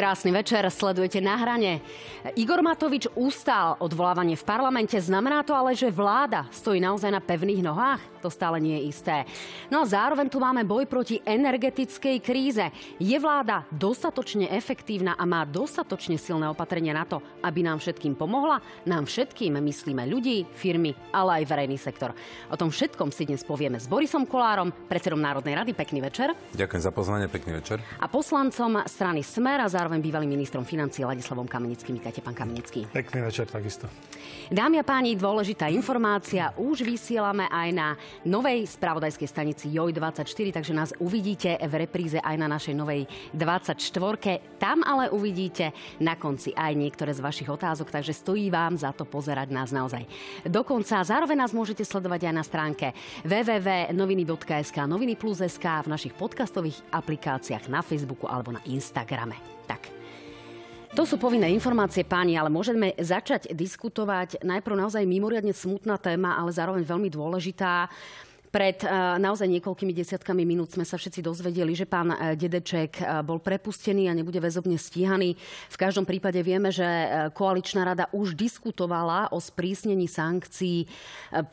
Krásny večer, sledujete na hrane. Igor Matovič ustál odvolávanie v parlamente. Znamená to ale, že vláda stojí naozaj na pevných nohách? To stále nie je isté. No a zároveň tu máme boj proti energetickej kríze. Je vláda dostatočne efektívna a má dostatočne silné opatrenia na to, aby nám všetkým pomohla? Nám všetkým myslíme ľudí, firmy, ale aj verejný sektor. O tom všetkom si dnes povieme s Borisom Kolárom, predsedom Národnej rady. Pekný večer. Ďakujem za pozvanie, pekný večer. A poslancom strany Smer a zároveň bývalým ministrom financí Ladislavom Kamenickým. Vítajte, pán Kamenický. Pekný večer takisto. Dámy a páni, dôležitá informácia. Už vysielame aj na novej spravodajskej stanici JOJ24, takže nás uvidíte v repríze aj na našej novej 24. Tam ale uvidíte na konci aj niektoré z vašich otázok, takže stojí vám za to pozerať nás naozaj. Dokonca zároveň nás môžete sledovať aj na stránke www.noviny.sk, noviny plus.sk, v našich podcastových aplikáciách na Facebooku alebo na Instagrame. Tak. To sú povinné informácie, páni, ale môžeme začať diskutovať najprv naozaj mimoriadne smutná téma, ale zároveň veľmi dôležitá. Pred eh, naozaj niekoľkými desiatkami minút sme sa všetci dozvedeli, že pán eh, Dedeček eh, bol prepustený a nebude väzobne stíhaný. V každom prípade vieme, že koaličná rada už diskutovala o sprísnení sankcií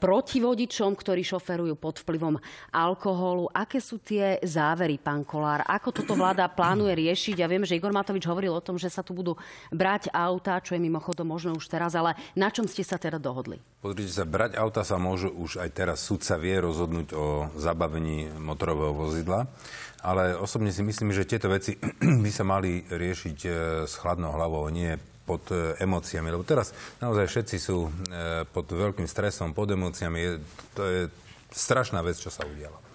proti vodičom, ktorí šoferujú pod vplyvom alkoholu. Aké sú tie závery, pán Kolár? Ako toto vláda plánuje riešiť? Ja viem, že Igor Matovič hovoril o tom, že sa tu budú brať auta, čo je mimochodom možno už teraz, ale na čom ste sa teda dohodli? Pozrite sa, brať auta sa môžu už aj teraz. Sudca vie rozhodnúť rozhodnúť o zabavení motorového vozidla. Ale osobne si myslím, že tieto veci by sa mali riešiť e, s chladnou hlavou, nie pod e, emóciami. Lebo teraz naozaj všetci sú e, pod veľkým stresom, pod emóciami. To je strašná vec, čo sa udiala.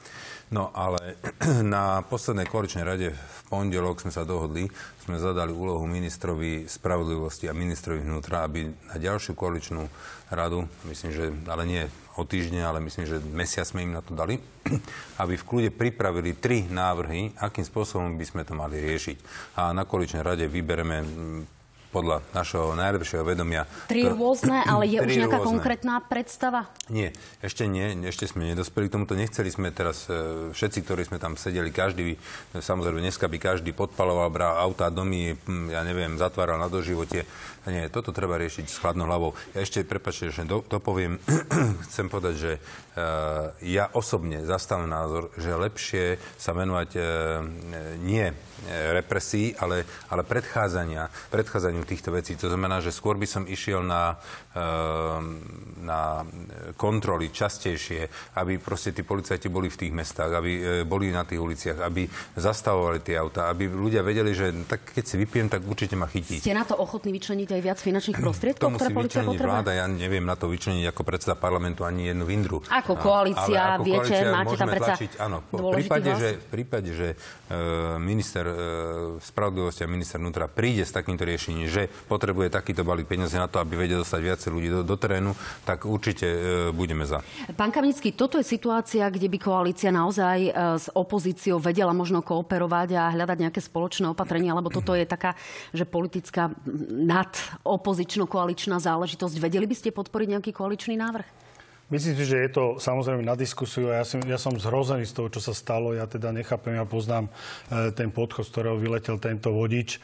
No ale na poslednej koaličnej rade v pondelok sme sa dohodli, sme zadali úlohu ministrovi spravodlivosti a ministrovi vnútra, aby na ďalšiu koaličnú radu, myslím, že ale nie o týždne, ale myslím, že mesiac sme im na to dali, aby v kľude pripravili tri návrhy, akým spôsobom by sme to mali riešiť. A na koaličnej rade vybereme podľa našho najlepšieho vedomia. Tri rôzne, ale je už nejaká rôzne. konkrétna predstava? Nie, ešte nie, ešte sme nedospeli k tomuto. Nechceli sme teraz, e, všetci, ktorí sme tam sedeli, každý, samozrejme dneska by každý podpaloval, bral auta, domy, ja neviem, zatváral na doživote. Nie, toto treba riešiť s chladnou hlavou. Ja ešte, prepačte, že to, to poviem, chcem povedať, že uh, ja osobne zastávam názor, že lepšie sa venovať uh, nie represí, ale, ale predchádzania, predchádzaniu týchto vecí. To znamená, že skôr by som išiel na, na kontroly častejšie, aby proste tí policajti boli v tých mestách, aby boli na tých uliciach, aby zastavovali tie auta, aby ľudia vedeli, že tak keď si vypijem, tak určite ma chytí. Ste na to ochotní vyčleniť aj viac finančných prostriedkov, ktoré policia potrebuje? vláda, ja neviem na to vyčleniť ako predseda parlamentu ani jednu vindru. Ako koalícia, ako viete, koalícia máte tam predsa tlačiť, áno, v prípade, že, v prípade, že uh, minister uh, spravodlivosti a minister vnútra príde s takýmto riešením, že potrebuje takýto balík peniazy na to, aby vedel dostať viacej ľudí do, do terénu, tak určite uh, budeme za. Pán Kamenický, toto je situácia, kde by koalícia naozaj uh, s opozíciou vedela možno kooperovať a hľadať nejaké spoločné opatrenia, lebo toto je taká, že politická nad opozično-koaličná záležitosť. Vedeli by ste podporiť nejaký koaličný návrh? Myslím si, že je to samozrejme na diskusiu. Ja, si, ja som zhrozený z toho, čo sa stalo. Ja teda nechápem, ja poznám e, ten podchod, z ktorého vyletel tento vodič. E,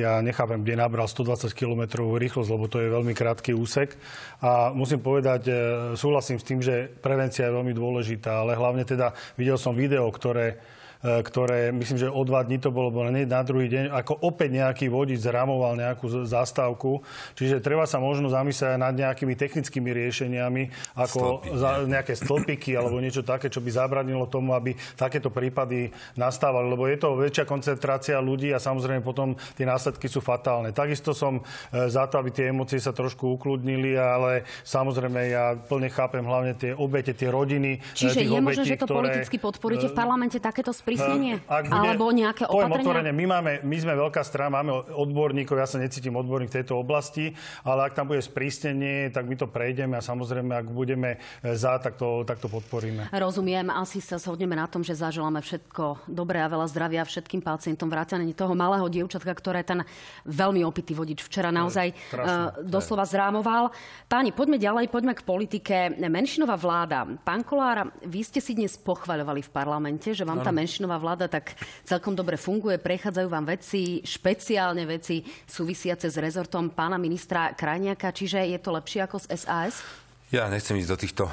ja nechápem, kde nabral 120 km rýchlosť, lebo to je veľmi krátky úsek. A musím povedať, e, súhlasím s tým, že prevencia je veľmi dôležitá, ale hlavne teda videl som video, ktoré ktoré, myslím, že o dva dní to bolo, bolo na druhý deň, ako opäť nejaký vodič zramoval nejakú zastávku. Čiže treba sa možno zamyslieť aj nad nejakými technickými riešeniami, ako Stĺpy, za, nejaké stĺpiky alebo niečo také, čo by zabranilo tomu, aby takéto prípady nastávali. Lebo je to väčšia koncentrácia ľudí a samozrejme potom tie následky sú fatálne. Takisto som e, za to, aby tie emócie sa trošku ukludnili, ale samozrejme ja plne chápem hlavne tie obete, tie rodiny. E, Čiže je možné, že to ktoré... politicky podporíte v parlamente takéto sprísnenie? Sprísnenie? Ak bude, Alebo nejaké opatrenia? Otvorene, my, máme, my sme veľká strana, máme odborníkov, ja sa necítim odborník v tejto oblasti, ale ak tam bude sprísnenie, tak my to prejdeme a samozrejme, ak budeme e, za, tak to, tak to podporíme. Rozumiem, asi sa shodneme na tom, že zaželáme všetko dobré a veľa zdravia všetkým pacientom, vrátane toho malého dievčatka, ktoré ten veľmi opitý vodič včera naozaj uh, doslova zrámoval. Páni, poďme ďalej, poďme k politike. Menšinová vláda. Pán Kolár, vy ste si dnes pochvaľovali v parlamente, že vám tá menšinová menšinová vláda tak celkom dobre funguje, prechádzajú vám veci, špeciálne veci súvisiace s rezortom pána ministra Krajniaka, čiže je to lepšie ako z SAS? Ja nechcem ísť do týchto e,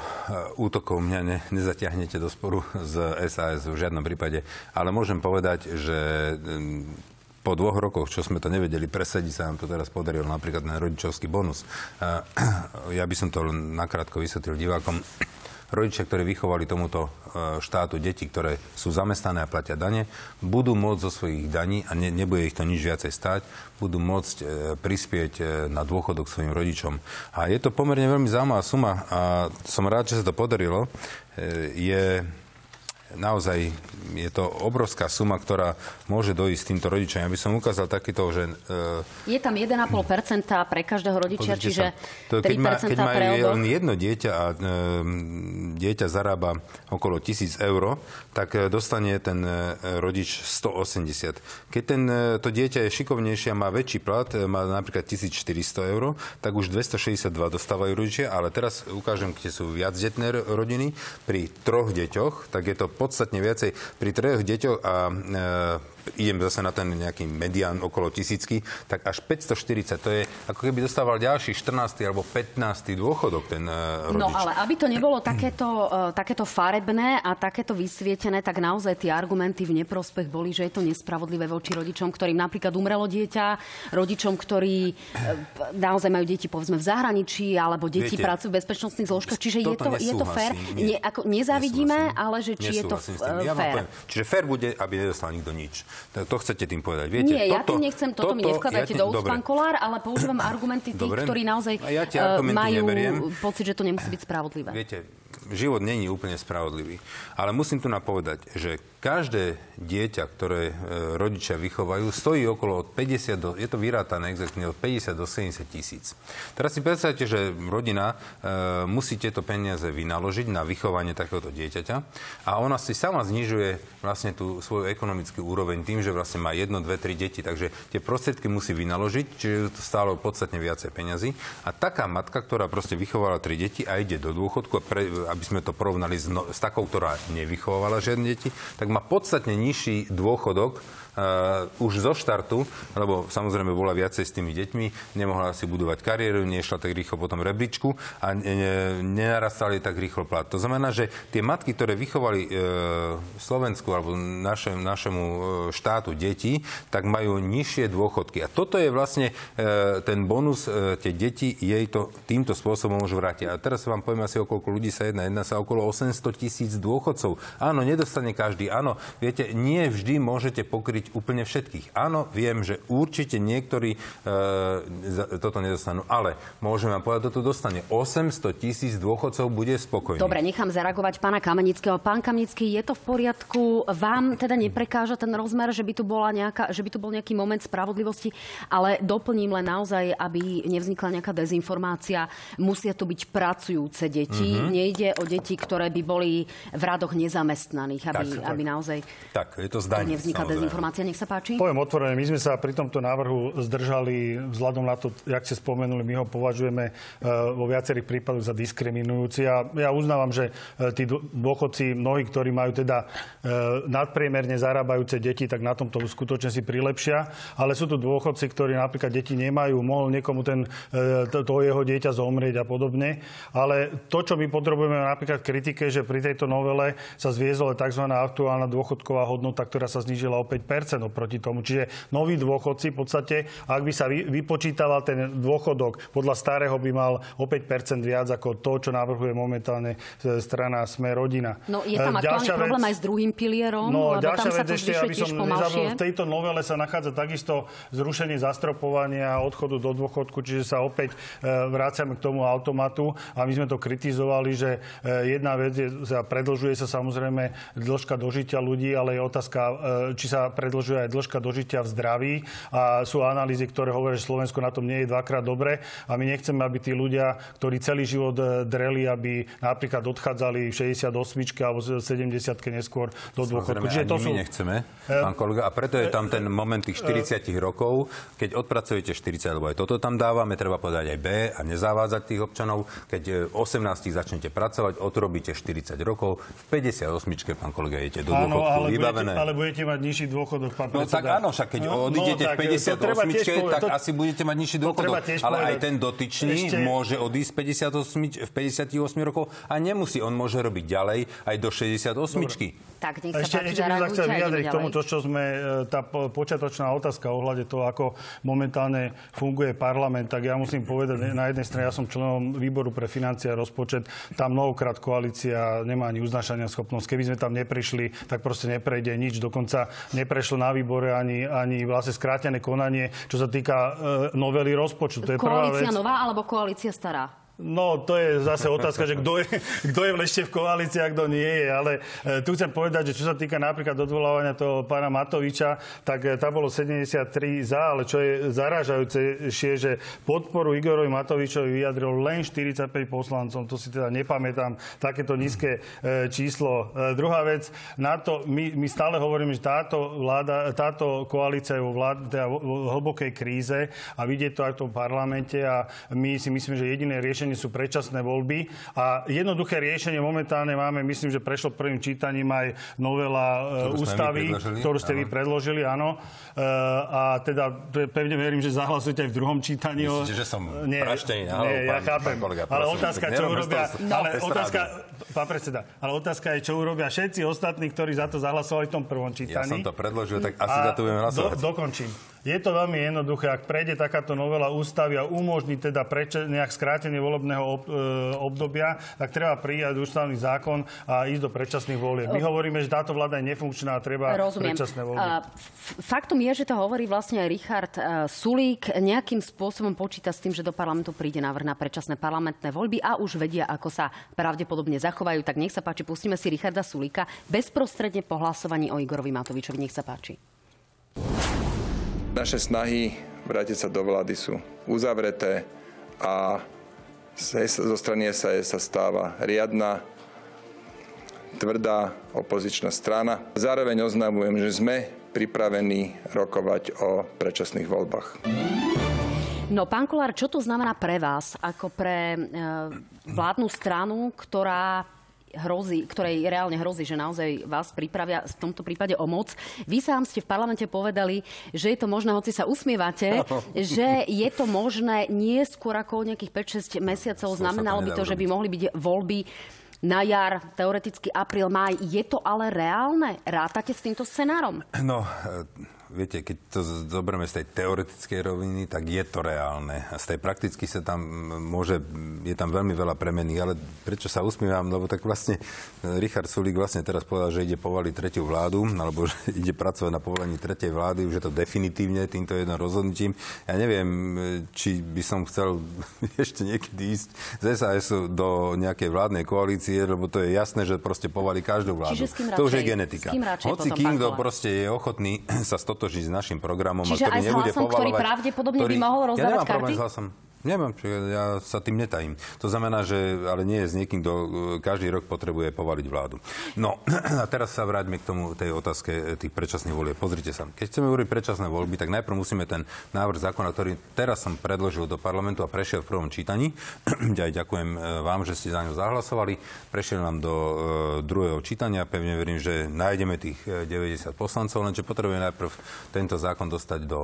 útokov, mňa ne, nezatiahnete do sporu z SAS v žiadnom prípade, ale môžem povedať, že po dvoch rokoch, čo sme to nevedeli presediť, sa nám to teraz podarilo, napríklad na rodičovský bonus. Ja by som to nakrátko vysvetlil divákom. Rodičia, ktorí vychovali tomuto e, štátu deti, ktoré sú zamestnané a platia dane, budú môcť zo svojich daní, a ne, nebude ich to nič viacej stáť, budú môcť e, prispieť e, na dôchodok svojim rodičom. A je to pomerne veľmi zaujímavá suma a som rád, že sa to podarilo. Je naozaj je to obrovská suma, ktorá môže dojsť týmto rodičom. Ja by som ukázal takýto, že... Uh, je tam 1,5% pre každého rodičia, čiže to, keď 3% má, keď má pre len jedno dieťa a uh, dieťa zarába okolo 1000 eur, tak e, dostane ten rodič 180. Keď ten, to dieťa je šikovnejšie a má väčší plat, má napríklad 1400 eur, tak už 262 dostávajú rodičia, ale teraz ukážem, kde sú viacdetné rodiny. Pri troch deťoch, tak je to podstatne viacej. Pri troch deťoch a e, idem zase na ten nejaký medián okolo tisícky, tak až 540, to je ako keby dostával ďalší 14. alebo 15. dôchodok ten uh, rodič. No ale aby to nebolo takéto, uh, takéto farebné a takéto vysvietené, tak naozaj tie argumenty v neprospech boli, že je to nespravodlivé voči rodičom, ktorým napríklad umrelo dieťa, rodičom, ktorí uh, naozaj majú deti povedzme v zahraničí, alebo deti Viete, pracujú v bezpečnostných zložkách. Čiže je to, je to fér. Nie, ako, nezávidíme, ale že či je to ja fér. Čiže fér bude, aby nedostal nikto nič. To chcete tým povedať. Viete, Nie, toto, ja tým nechcem, toto, toto mi nevkladajte ja do úst, pán Kolár, ale používam argumenty tých, dobre. ktorí naozaj ja uh, majú neberiem. pocit, že to nemusí byť spravodlivé. Viete, život není úplne spravodlivý. Ale musím tu napovedať, že každé dieťa, ktoré e, rodičia vychovajú, stojí okolo od 50 do, je to vyrátané exaktne, od 50 do 70 tisíc. Teraz si predstavte, že rodina e, musí tieto peniaze vynaložiť na vychovanie takéhoto dieťaťa a ona si sama znižuje vlastne tú svoju ekonomickú úroveň tým, že vlastne má jedno, dve, tri deti, takže tie prostriedky musí vynaložiť, čiže to stálo podstatne viacej peňazí. A taká matka, ktorá proste vychovala tri deti a ide do dôchodku, pre, aby sme to porovnali s, no, s takou, ktorá nevychovávala žiadne deti, tak má podstatne nižší dôchodok už zo štartu, lebo samozrejme bola viacej s tými deťmi, nemohla si budovať kariéru, nešla tak rýchlo potom rebríčku a ne, nenarastali tak rýchlo plat. To znamená, že tie matky, ktoré vychovali uh, Slovensku alebo našem, našemu uh, štátu deti, tak majú nižšie dôchodky. A toto je vlastne uh, ten bonus, uh, tie deti jej to týmto spôsobom môžu vrátiť. A teraz vám poviem asi, o koľko ľudí sa jedná. Jedná sa okolo 800 tisíc dôchodcov. Áno, nedostane každý. Áno, viete, nie vždy môžete pokryť pokryť úplne všetkých. Áno, viem, že určite niektorí e, toto nedostanú, ale môžem vám povedať, toto dostane 800 tisíc dôchodcov bude spokojný. Dobre, nechám zareagovať pána Kamenického. Pán Kamenický, je to v poriadku? Vám teda neprekáža ten rozmer, že by tu, bola nejaká, že by tu bol nejaký moment spravodlivosti, ale doplním len naozaj, aby nevznikla nejaká dezinformácia. Musia to byť pracujúce deti. Mm-hmm. Nejde o deti, ktoré by boli v radoch nezamestnaných, aby, tak, aby naozaj tak, je to zdanie, nevznikla dezinformácia informácia, nech sa páči. Poviem otvorene, my sme sa pri tomto návrhu zdržali vzhľadom na to, jak ste spomenuli, my ho považujeme e, vo viacerých prípadoch za diskriminujúci. A ja uznávam, že e, tí dôchodci, mnohí, ktorí majú teda e, nadpriemerne zarábajúce deti, tak na tomto skutočne si prilepšia. Ale sú tu dôchodci, ktorí napríklad deti nemajú, mohol niekomu ten, to jeho dieťa zomrieť a podobne. Ale to, čo my potrebujeme napríklad v kritike, že pri tejto novele sa zviezla tzv. aktuálna dôchodková hodnota, ktorá sa znížila o 5 oproti tomu. Čiže noví dôchodci v podstate, ak by sa vypočítaval ten dôchodok, podľa starého by mal o 5 viac ako to, čo navrhuje momentálne strana Sme rodina. No je tam e, aktuálny vec, problém aj s druhým pilierom, no, lebo tam sa to ešte, aby som nezabudol, v tejto novele sa nachádza takisto zrušenie zastropovania odchodu do dôchodku, čiže sa opäť e, vrácame k tomu automatu a my sme to kritizovali, že e, jedna vec je, predlžuje sa samozrejme dĺžka dožitia ľudí, ale je otázka, či sa pred predlžuje aj dĺžka dožitia v zdraví a sú analýzy, ktoré hovoria, že Slovensko na tom nie je dvakrát dobre a my nechceme, aby tí ľudia, ktorí celý život e, dreli, aby napríklad odchádzali v 68 alebo 70 neskôr do dôchodku. Čiže to sú... my nechceme, pán kolega, a preto je tam ten moment tých 40 rokov, keď odpracujete 40, lebo aj toto tam dávame, treba povedať aj B a nezavádzať tých občanov. Keď 18 začnete pracovať, odrobíte 40 rokov, v 58 pán kolega, idete do dôchodku, ale vybavené. Budete, ale budete mať nižší dôchodok, pán No tak áno, však keď no, odídete no, v 58 tak to, asi budete mať nižší dôchodok. Ale aj ten dotyčný ešte... môže odísť 58, v 58 rokov a nemusí. On môže robiť ďalej aj do 68. Dobre. Tak, nech sa ešte, páči, ešte by sa chcel vyjadriť k tomu, to, čo sme, e, tá počiatočná otázka ohľade toho, ako momentálne funguje parlament, tak ja musím povedať, na jednej strane ja som členom výboru pre financie a rozpočet, tam mnohokrát koalícia nemá ani uznašania schopnosť. Keby sme tam neprišli, tak proste neprejde nič. Dokonca neprešlo na výbore ani, ani vlastne skrátené konanie, čo sa týka e, novely rozpočtu. To je koalícia prvá vec. nová alebo koalícia stará? No, to je zase otázka, že kto je, kto je ešte v koalícii a kto nie je. Ale e, tu chcem povedať, že čo sa týka napríklad odvolávania toho pána Matoviča, tak e, tam bolo 73 za, ale čo je zarážajúce, že podporu Igorovi Matovičovi vyjadrilo len 45 poslancov. To si teda nepamätám, takéto nízke e, číslo. Druhá vec, na to, my, my stále hovoríme, že táto, vláda, táto koalícia je vo, vlád, teda vo hlbokej kríze a vidieť to aj v tom parlamente a my si myslíme, že jediné riešenie riešenie sú predčasné voľby. A jednoduché riešenie momentálne máme, myslím, že prešlo prvým čítaním aj novela ktorú ústavy, ktorú ste vy predložili, áno. E, a teda pevne verím, že zahlasujete aj v druhom čítaní. Myslíte, že som nie, praštený? Nie, ja chápem. Kolega, ale otázka, čo urobia... ale otázka, pán predseda, ale otázka je, čo urobia všetci ostatní, ktorí za to zahlasovali v tom prvom čítaní. Ja som to predložil, tak asi za to budeme hlasovať. Do, dokončím. Je to veľmi jednoduché, ak prejde takáto novela ústavy a umožní teda preč, nejak skrátenie volebného ob, e, obdobia, tak treba prijať ústavný zákon a ísť do predčasných volieb. My hovoríme, že táto vláda je nefunkčná a treba Rozumiem. predčasné voľby. Faktom je, že to hovorí vlastne aj Richard uh, Sulík. Nejakým spôsobom počíta s tým, že do parlamentu príde návrh na predčasné parlamentné voľby a už vedia, ako sa pravdepodobne zachovajú. Tak nech sa páči, pustíme si Richarda Sulíka bezprostredne po hlasovaní o Igorovi Matovičovi. Nech sa páči. Naše snahy vrátiť sa do vlády sú uzavreté a zo strany SAS sa stáva riadna, tvrdá opozičná strana. Zároveň oznamujem, že sme pripravení rokovať o predčasných voľbách. No, pán Kolár, čo to znamená pre vás, ako pre e, vládnu stranu, ktorá hrozí, ktorej reálne hrozí, že naozaj vás pripravia v tomto prípade o moc. Vy sám ste v parlamente povedali, že je to možné, hoci sa usmievate, že je to možné nie skôr ako nejakých 5-6 mesiacov. Znamenalo by to, že by mohli byť voľby na jar, teoreticky apríl, máj. Je to ale reálne? Rátate s týmto scenárom? No, viete, keď to zoberieme z tej teoretickej roviny, tak je to reálne. A z tej prakticky sa tam môže, je tam veľmi veľa premení, ale prečo sa usmievam, lebo tak vlastne e, Richard Sulík vlastne teraz povedal, že ide povaliť tretiu vládu, alebo že ide pracovať na povolení tretej vlády, už je to definitívne týmto jedným rozhodnutím. Ja neviem, e, či by som chcel ešte niekedy ísť z SAS do nejakej vládnej koalície, lebo to je jasné, že proste povalí každú vládu. Čiže to už je genetika. Hoci kým, kto proste je ochotný sa stotožniť stotožniť s našim programom. Čiže a ktorý aj s hlasom, ktorý pravdepodobne ktorý... by mohol rozdávať ja karty? Problém s hlasom. Nemám, ja sa tým netajím. To znamená, že ale nie je s niekým, kto e, každý rok potrebuje povaliť vládu. No a teraz sa vráťme k tomu, tej otázke e, tých predčasných volieb. Pozrite sa, keď chceme uvoriť predčasné voľby, tak najprv musíme ten návrh zákona, ktorý teraz som predložil do parlamentu a prešiel v prvom čítaní. Aj ďakujem e, vám, že ste za ňu zahlasovali. Prešiel nám do uh, druhého čítania. Pevne verím, že nájdeme tých 90 poslancov, lenže potrebujeme najprv tento zákon dostať do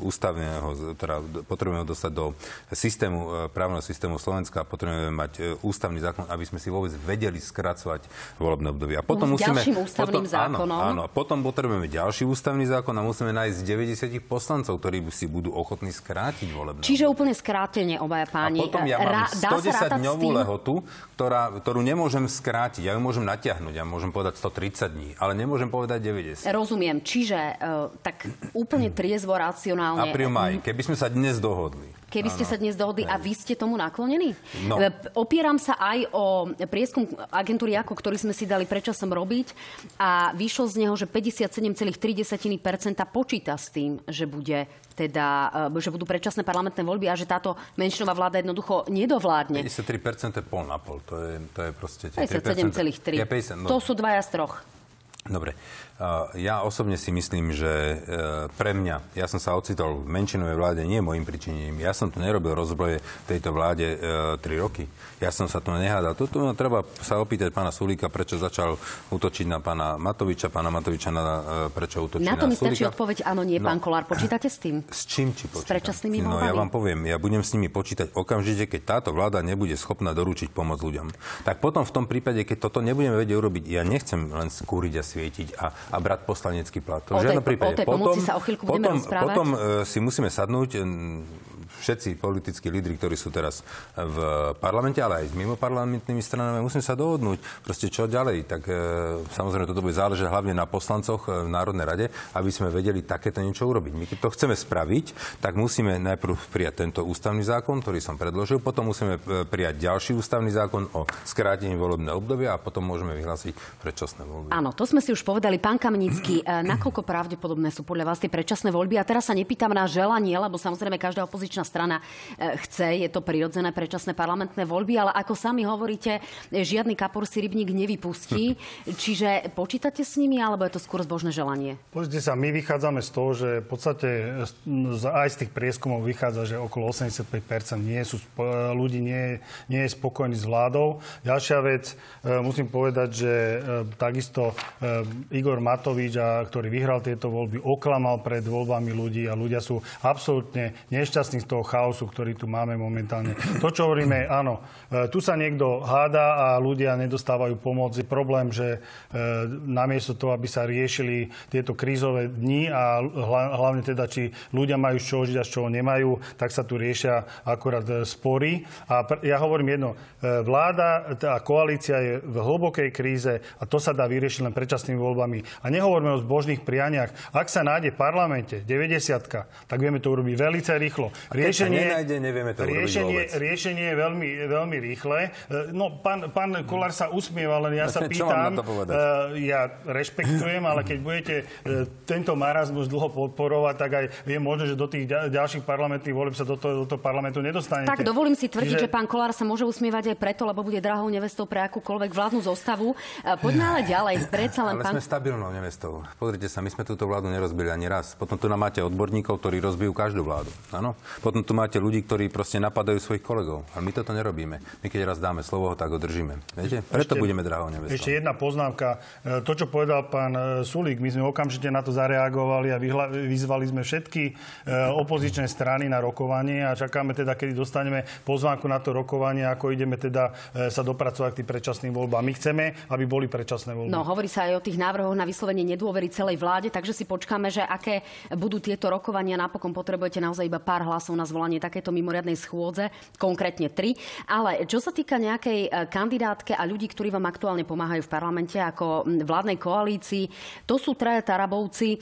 ústavného, teda potrebujeme ho dostať do systému, e, právneho systému Slovenska a potrebujeme mať e, ústavný zákon, aby sme si vôbec vedeli skracovať volebné obdobie. A potom musíme... Ďalším ústavným potom, zákonom. Áno, áno, a potom potrebujeme ďalší ústavný zákon a musíme nájsť 90 poslancov, ktorí si budú ochotní skrátiť volebné Čiže úplne skrátenie, obaja páni. A potom ja mám 110 dňovú lehotu, ktorá, ktorú nemôžem skrátiť. Ja ju môžem natiahnuť, ja môžem povedať 130 dní, ale nemôžem povedať 90. Rozumiem. Čiže uh, tak úplne triezvo, racionálne... Apríl, maj. Keby sme sa dnes dohodli, Keby ste ste sa dnes dohodli a vy ste tomu naklonení? No. E, Opieram sa aj o prieskum agentúry ako, ktorý sme si dali predčasom robiť a vyšlo z neho, že 57,3% počíta s tým, že bude teda, e, že budú predčasné parlamentné voľby a že táto menšinová vláda jednoducho nedovládne. 53% je pol na pol. To je, to je proste... tie 57,3. Ja 50, no, To sú dvaja z troch. Dobre. Ja osobne si myslím, že e, pre mňa, ja som sa ocitol v menšinovej vláde nie môjim pričinením. Ja som tu nerobil rozbroje tejto vláde e, 3 roky. Ja som sa tu nehádal. No, treba sa opýtať pána Sulíka, prečo začal útočiť na pána Matoviča, pána Matoviča na, e, prečo útočí Na na, to mi stačí Sulíka. odpoveď áno, nie, No. pán Kolár. Počítate s tým? S čím či počítam? predčasnými No ja voľbami? vám poviem, ja budem s nimi počítať okamžite, keď táto vláda nebude schopná doručiť pomoc ľuďom. Tak potom v tom prípade, keď toto nebudeme vedieť urobiť, ja nechcem len skúriť a svietiť a, a brať poslanecký plat. To O v žiadnom tej- prípade. o tej pomoci sa o potom, potom e, si musíme sadnúť e, všetci politickí lídry, ktorí sú teraz v parlamente, ale aj mimo parlamentnými stranami, musíme sa dohodnúť. Proste čo ďalej? Tak e, samozrejme toto bude záležať hlavne na poslancoch e, v Národnej rade, aby sme vedeli takéto niečo urobiť. My keď to chceme spraviť, tak musíme najprv prijať tento ústavný zákon, ktorý som predložil, potom musíme e, prijať ďalší ústavný zákon o skrátení volebného obdobia a potom môžeme vyhlásiť predčasné voľby. Áno, to sme si už povedali. Pán Kamenický, e, nakoľko pravdepodobné sú podľa vás tie predčasné voľby? A teraz sa nepýtam na želanie, lebo samozrejme každá opozičná strana e, chce, je to prirodzené predčasné parlamentné voľby, ale ako sami hovoríte, žiadny kapor si rybník nevypustí. Čiže počítate s nimi, alebo je to skôr zbožné želanie? Pozrite sa, my vychádzame z toho, že v podstate z- aj z tých prieskumov vychádza, že okolo 85% nie sú, spo- ľudí nie, nie je spokojní s vládou. Ďalšia vec, musím povedať, že takisto Igor Matovič, ktorý vyhral tieto voľby, oklamal pred voľbami ľudí a ľudia sú absolútne nešťastní z toho chaosu, ktorý tu máme momentálne. To, čo hovoríme, áno, e, tu sa niekto háda a ľudia nedostávajú pomoc. Je problém, že e, namiesto toho, aby sa riešili tieto krízové dni a hla- hlavne teda, či ľudia majú z čoho žiť a z čoho nemajú, tak sa tu riešia akorát e, spory. A ja hovorím jedno, vláda a koalícia je v hlbokej kríze a to sa dá vyriešiť len predčasnými voľbami. A nehovoríme o zbožných prianiach. Ak sa nájde v parlamente 90 tak vieme to urobiť veľmi rýchlo. keď sa nenájde, nevieme to urobiť riešenie, vôbec. riešenie je veľmi, veľmi rýchle. E, No, pán, pán Kolár sa usmieva, len ja sa Čo mám na pýtam. e, ja rešpektujem, ale keď budete e, tento marazmus dlho podporovať, tak aj je možné, že do tých ďa- ďalších parlamentných volieb sa do toho, do toho parlamentu nedostanete. Tak dovolím si tvrdiť, Čiže- že pán Kolár sa môže usmievať aj preto, lebo bude drahou nevestou pre akúkoľvek vládnu zostavu. Poďme ale ďalej. Predsa len Ale pán... sme stabilnou nevestou. Pozrite sa, my sme túto vládu nerozbili ani raz. Potom tu nám máte odborníkov, ktorí rozbijú každú vládu. Áno? Potom tu máte ľudí, ktorí proste napadajú svojich kolegov. Ale my toto nerobíme. My keď raz dáme slovo, tak ho držíme. Viete? Preto Ešte- budeme drahou nevestou. Ešte jedna poznámka. E, To, čo povedal pán e, Sulík, my sme okamžite na to zareagovali a vyhla- vyzvali sme všetky e, opozičné strany na rokovanie a čakáme teda, kedy dostaneme pozvánku na to rokovanie, ako ideme teda sa dopracovať k tým predčasným voľbám. My chceme, aby boli predčasné voľby. No, hovorí sa aj o tých návrhoch na vyslovenie nedôvery celej vláde, takže si počkáme, že aké budú tieto rokovania. Napokon potrebujete naozaj iba pár hlasov na zvolanie takéto mimoriadnej schôdze, konkrétne tri. Ale čo sa týka nejakej e, kandidátke a ľudí, ktorí vám aktuálne pomáhajú v parlamente ako vládnej koalícii, to sú traja Tarabovci. E,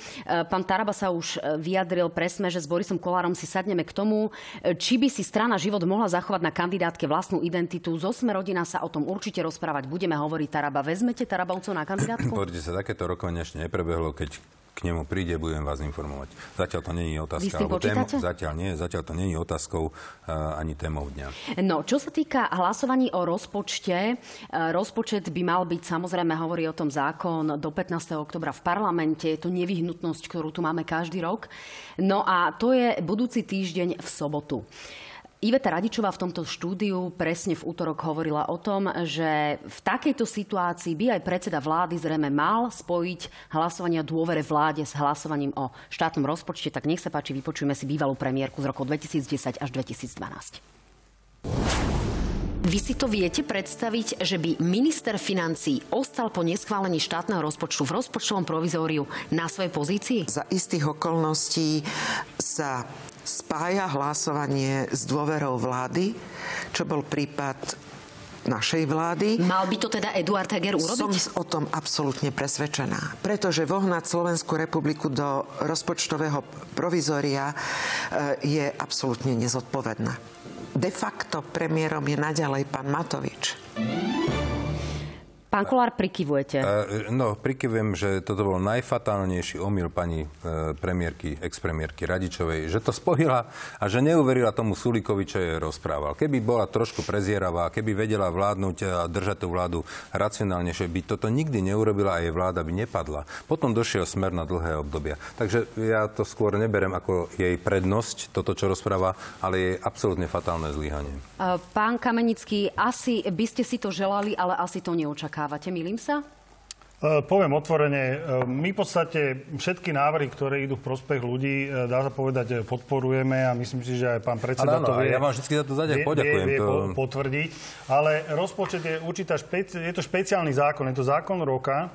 Pán Taraba sa už e, vyjadril presme, že s Borisom Kolárom si sadneme k tomu, či by si strana život mohla zachovať na kandidátke vlastnú identitu. Zo Sme rodina sa o tom určite rozprávať budeme, hovorí Taraba. Vezmete Tarabovcov na kandidátku? Pozrite sa, takéto rokovanie ešte neprebehlo, keď k nemu príde, budem vás informovať. Zatiaľ to nie je otázka. Alebo počítate? Zatiaľ nie, zatiaľ to nie je otázkou uh, ani témou dňa. No, čo sa týka hlasovaní o rozpočte, e, rozpočet by mal byť, samozrejme, hovorí o tom zákon, do 15. oktobra v parlamente. Je to nevyhnutnosť, ktorú tu máme každý rok. No a to je budúci týždeň v sobotu. Iveta Radičová v tomto štúdiu presne v útorok hovorila o tom, že v takejto situácii by aj predseda vlády zrejme mal spojiť hlasovanie o dôvere vláde s hlasovaním o štátnom rozpočte. Tak nech sa páči, vypočujeme si bývalú premiérku z rokov 2010 až 2012. Vy si to viete predstaviť, že by minister financí ostal po neschválení štátneho rozpočtu v rozpočtovom provizóriu na svojej pozícii? Za istých okolností sa spája hlasovanie s dôverou vlády, čo bol prípad našej vlády. Mal by to teda Eduard Heger Som urobiť? o tom absolútne presvedčená. Pretože vohnať Slovenskú republiku do rozpočtového provizória e, je absolútne nezodpovedná. de facto premiérom je naďalej pán Matovič. Pán Kolár, prikyvujete. No, prikyvujem, že toto bol najfatálnejší omyl pani e, premiérky, ex-premiérky Radičovej, že to spojila a že neuverila tomu Sulikovi, čo je rozprával. Keby bola trošku prezieravá, keby vedela vládnuť a držať tú vládu racionálne, že by toto nikdy neurobila a jej vláda by nepadla. Potom došiel smer na dlhé obdobia. Takže ja to skôr neberem ako jej prednosť, toto, čo rozpráva, ale je absolútne fatálne zlyhanie. Pán Kamenický, asi by ste si to želali, ale asi to neočakávate očakávate. Milím sa? E, poviem otvorene, e, my v podstate všetky návrhy, ktoré idú v prospech ľudí, e, dá sa povedať, podporujeme a myslím si, že aj pán predseda ano, to vie. Ja vám vždy za to zaďak poďakujem. Vie, vie to... potvrdiť. Ale rozpočet je určitá špeci- je to špeciálny zákon, je to zákon roka,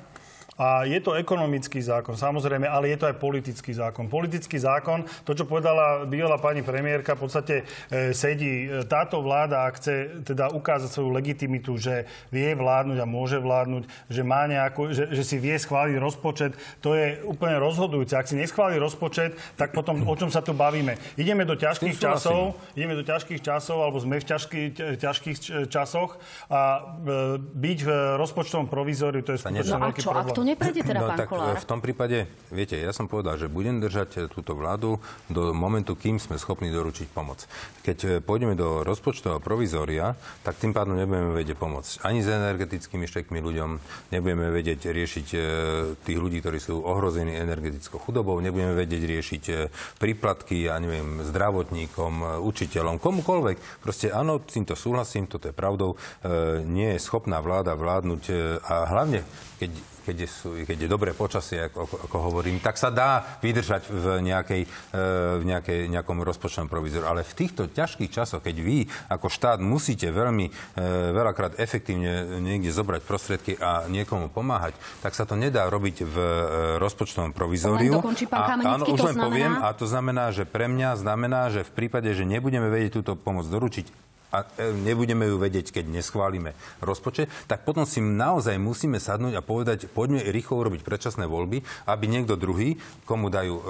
a je to ekonomický zákon, samozrejme, ale je to aj politický zákon. Politický zákon, to, čo povedala bývalá pani premiérka, v podstate e, sedí e, táto vláda, ak chce teda ukázať svoju legitimitu, že vie vládnuť a môže vládnuť, že, má nejakú, že, že si vie schváliť rozpočet, to je úplne rozhodujúce. Ak si neschváli rozpočet, tak potom o čom sa tu bavíme? Ideme do ťažkých časov, ideme do ťažkých časov, alebo sme v ťažkých, ťažkých časoch a e, byť v rozpočtovom provizóriu, to je skutočne no veľký problém. Neprejde teda, no, pán tak Kolár? v tom prípade, viete, ja som povedal, že budem držať túto vládu do momentu, kým sme schopní doručiť pomoc. Keď e, pôjdeme do rozpočtového provizória, tak tým pádom nebudeme vedieť pomôcť ani s energetickými štekmi ľuďom, nebudeme vedieť riešiť e, tých ľudí, ktorí sú ohrození energetickou chudobou, nebudeme vedieť riešiť e, príplatky, ja neviem, zdravotníkom, učiteľom, komukoľvek. Proste áno, s týmto súhlasím, toto je pravdou. Nie je schopná vláda vládnuť a hlavne, keď keď je, keď je dobré počasie, ako, ako hovorím, tak sa dá vydržať v, nejakej, e, v nejakej, nejakom rozpočtovom provizoru. Ale v týchto ťažkých časoch, keď vy ako štát musíte veľmi e, veľakrát efektívne niekde zobrať prostriedky a niekomu pomáhať, tak sa to nedá robiť v e, rozpočtovom provizóriu. a, áno, už len znamená... poviem, a to znamená, že pre mňa znamená, že v prípade, že nebudeme vedieť túto pomoc doručiť, a e, nebudeme ju vedieť, keď neschválime rozpočet, tak potom si naozaj musíme sadnúť a povedať, poďme rýchlo urobiť predčasné voľby, aby niekto druhý, komu dajú e,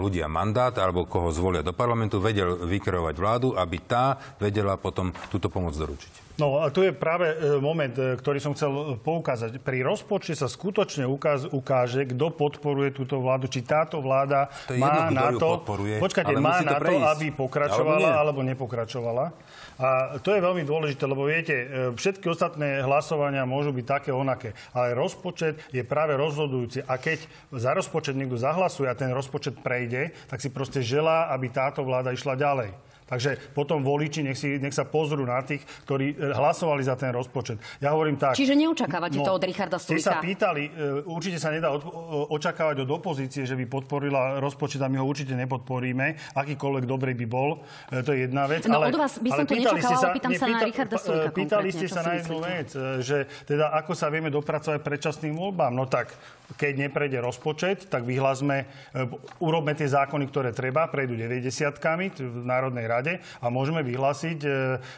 ľudia mandát alebo koho zvolia do parlamentu, vedel vykreovať vládu, aby tá vedela potom túto pomoc doručiť. No a tu je práve e, moment, e, ktorý som chcel poukázať. Pri rozpočte sa skutočne ukáž, ukáže, kto podporuje túto vládu, či táto vláda to má jedno, na to... Podporuje, počkajte, má na to, aby pokračovala alebo, alebo nepokračovala. A to je veľmi dôležité, lebo viete, e, všetky ostatné hlasovania môžu byť také onaké, ale rozpočet je práve rozhodujúci. A keď za rozpočet niekto zahlasuje a ten rozpočet prejde, tak si proste želá, aby táto vláda išla ďalej. Takže potom voliči nech, si, nech sa pozrú na tých, ktorí e, hlasovali za ten rozpočet. Ja hovorím tak. Čiže neočakávate no, to od Richarda Sulika? Ste sa pýtali, e, určite sa nedá od, očakávať od opozície, že by podporila rozpočet a my ho určite nepodporíme. Akýkoľvek dobrý by bol. E, to je jedna vec. No ale, od vás by som to nečakala, sa, pýtam sa na Richarda Sulika Pýtali ste sa na jednu vec, že teda ako sa vieme dopracovať predčasným voľbám. No tak, keď neprejde rozpočet, tak vyhlasme, urobme tie zákony, ktoré treba, prejdú 90 v Národnej rade a môžeme vyhlásiť e,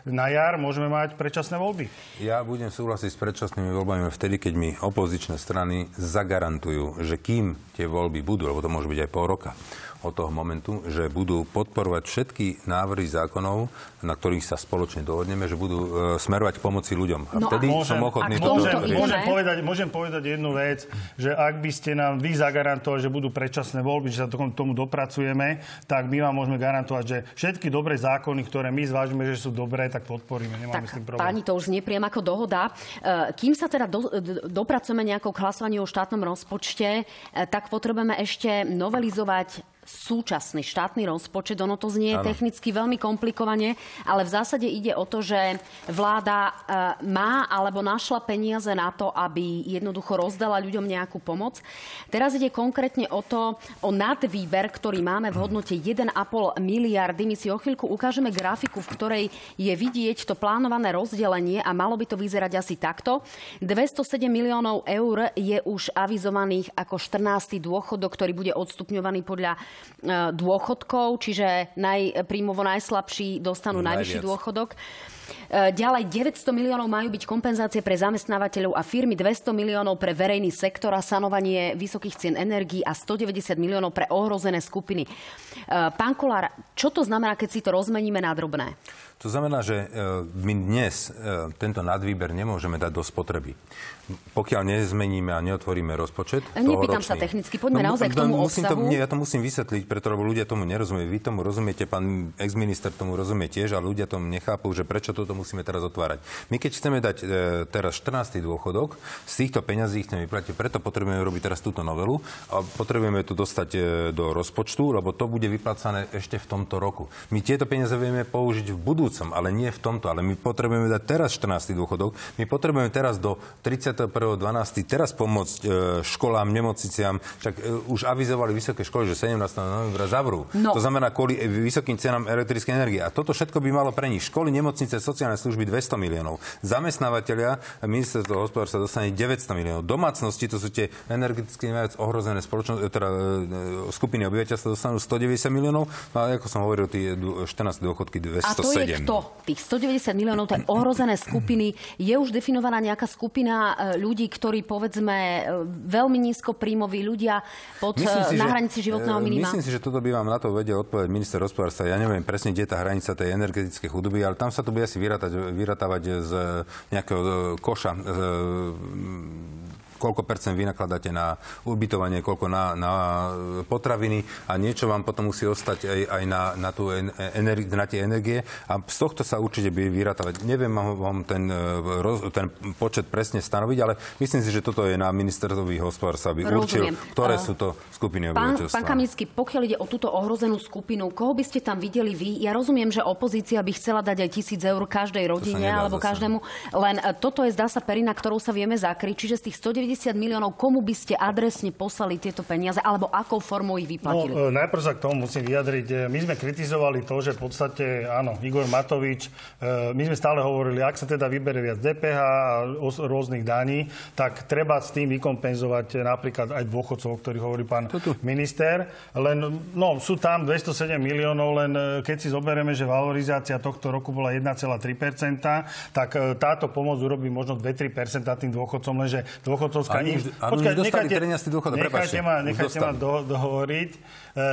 na jar, môžeme mať predčasné voľby. Ja budem súhlasiť s predčasnými voľbami vtedy, keď mi opozičné strany zagarantujú, že kým tie voľby budú, lebo to môže byť aj pol roka, od toho momentu, že budú podporovať všetky návrhy zákonov, na ktorých sa spoločne dohodneme, že budú e, smerovať k pomoci ľuďom. A no vtedy a môžem, som ochotný to môžem, môžem, povedať, môžem povedať jednu vec, že ak by ste nám vy zagarantovali, že budú predčasné voľby, že sa tomu dopracujeme, tak my vám môžeme garantovať, že všetky dobré zákony, ktoré my zvážime, že sú dobré, tak podporíme. Nemáme tak, s tým problém. Páni, to už znie priam ako dohoda. E, kým sa teda do, dopracujeme nejakou k hlasovaniu o štátnom rozpočte, e, tak potrebujeme ešte novelizovať súčasný štátny rozpočet. Ono to znie ano. technicky veľmi komplikovane, ale v zásade ide o to, že vláda e, má alebo našla peniaze na to, aby jednoducho rozdala ľuďom nejakú pomoc. Teraz ide konkrétne o to, o nadvýber, ktorý máme v hodnote 1,5 miliardy. My si o chvíľku ukážeme grafiku, v ktorej je vidieť to plánované rozdelenie a malo by to vyzerať asi takto. 207 miliónov eur je už avizovaných ako 14. dôchodok, ktorý bude odstupňovaný podľa dôchodkov, čiže naj, príjmovo najslabší dostanú najvyšší dôchodok. E, ďalej 900 miliónov majú byť kompenzácie pre zamestnávateľov a firmy, 200 miliónov pre verejný sektor a sanovanie vysokých cien energií a 190 miliónov pre ohrozené skupiny. E, pán Kolár, čo to znamená, keď si to rozmeníme na drobné? To znamená, že e, my dnes tento nadvýber nemôžeme dať do spotreby. Pokiaľ nezmeníme a neotvoríme rozpočet. Nepýtam sa technicky, poďme no, naozaj k tomu musím obsahu. To, nie, ja to musím vysvetliť, preto lebo ľudia tomu nerozumiejú. Vy tomu rozumiete, pán exminister tomu rozumie tiež, a ľudia tomu nechápu, že prečo toto musíme teraz otvárať. My keď chceme dať e, teraz 14. dôchodok, z týchto peňazí chceme vyplatiť, preto potrebujeme robiť teraz túto novelu a potrebujeme to dostať e, do rozpočtu, lebo to bude vyplacané ešte v tomto roku. My tieto peniaze vieme použiť v budúcom, ale nie v tomto. Ale my potrebujeme dať teraz 14. dôchodok. My potrebujeme teraz do 31.12. teraz pomôcť e, školám, nemocniciam. Však e, už avizovali vysoké školy, že 17. novembra zavrú. No. To znamená kvôli vysokým cenám elektrickej energie. A toto všetko by malo pre nich školy, nemocnice, sociálne služby 200 miliónov. Zamestnávateľia, ministerstvo hospodárstva dostane 900 miliónov. Domácnosti, to sú tie energeticky najviac ohrozené spoločnosti, teda skupiny obyvateľstva dostanú 190 miliónov. No a ako som hovoril, tie 14 dôchodky 207. A to je kto? Tých 190 miliónov, to je ohrozené skupiny. Je už definovaná nejaká skupina e, ľudí, ktorí, povedzme, e, veľmi nízko príjmoví ľudia pod e, si, na hranici životného minima? Myslím si, že toto by vám na to vedel odpovedať minister hospodárstva. Ja neviem presne, kde je tá hranica tej energetickej chudoby, ale tam sa to bude asi vyratať, vyratávať z nejakého koša z, koľko percent vynakladáte na ubytovanie, koľko na, na potraviny a niečo vám potom musí ostať aj, aj na, na, tú energi- na tie energie a z tohto sa určite by vyratávať. Neviem vám ten, e, ten počet presne stanoviť, ale myslím si, že toto je na ministerstvovi hospodárstva, aby určil, ktoré uh, sú to skupiny pán, obyvateľstva. Pán Kamický, pokiaľ ide o túto ohrozenú skupinu, koho by ste tam videli vy? Ja rozumiem, že opozícia by chcela dať aj tisíc eur každej rodine alebo zase. každému, len e, toto je zdá sa perina, ktorou sa vieme zakryť, čiže z tých 190 90 miliónov, komu by ste adresne poslali tieto peniaze, alebo akou formou ich vyplatili? No, najprv sa k tomu musím vyjadriť. E, my sme kritizovali to, že v podstate, áno, Igor Matovič, e, my sme stále hovorili, ak sa teda vybere viac DPH a rôznych daní, tak treba s tým vykompenzovať napríklad aj dôchodcov, ktorý hovorí pán Toto. minister. Len, no, sú tam 207 miliónov, len keď si zoberieme, že valorizácia tohto roku bola 1,3%, tak táto pomoc urobí možno 2-3% tým dôchodcom, lenže dôchodcov dôchodcovská... Ani už, ani Počkaj, už dostali nechajte, dôchodok, nechajte ma, nechajte ma do, dohovoriť. E,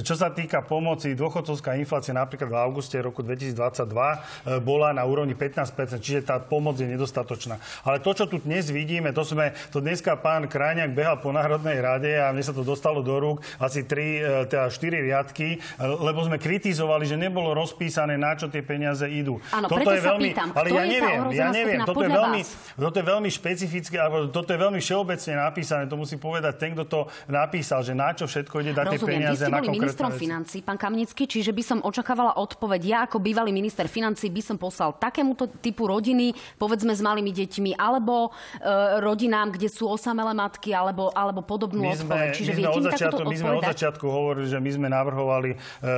čo sa týka pomoci, dôchodcovská inflácia napríklad v auguste roku 2022 e, bola na úrovni 15%, čiže tá pomoc je nedostatočná. Ale to, čo tu dnes vidíme, to sme, to dneska pán Krajňák behal po Národnej rade a mne sa to dostalo do rúk asi 3, e, teda 4 riadky, lebo sme kritizovali, že nebolo rozpísané, na čo tie peniaze idú. Áno, toto je veľmi, pýtam, ale ja neviem, ja neviem, toto je, veľmi, toto je veľmi špecifické, alebo toto je veľmi všeobecne napísané, to musí povedať ten, kto to napísal, že na čo všetko ide dať tie peniaze ste boli ministrom financí, pán Kamnický, čiže by som očakávala odpoveď. Ja ako bývalý minister financí by som poslal takémuto typu rodiny, povedzme s malými deťmi, alebo e, rodinám, kde sú osamelé matky, alebo, alebo podobnú my sme, odpoveď. Čiže my sme, od začiatku, my sme od začiatku hovorili, že my sme navrhovali e,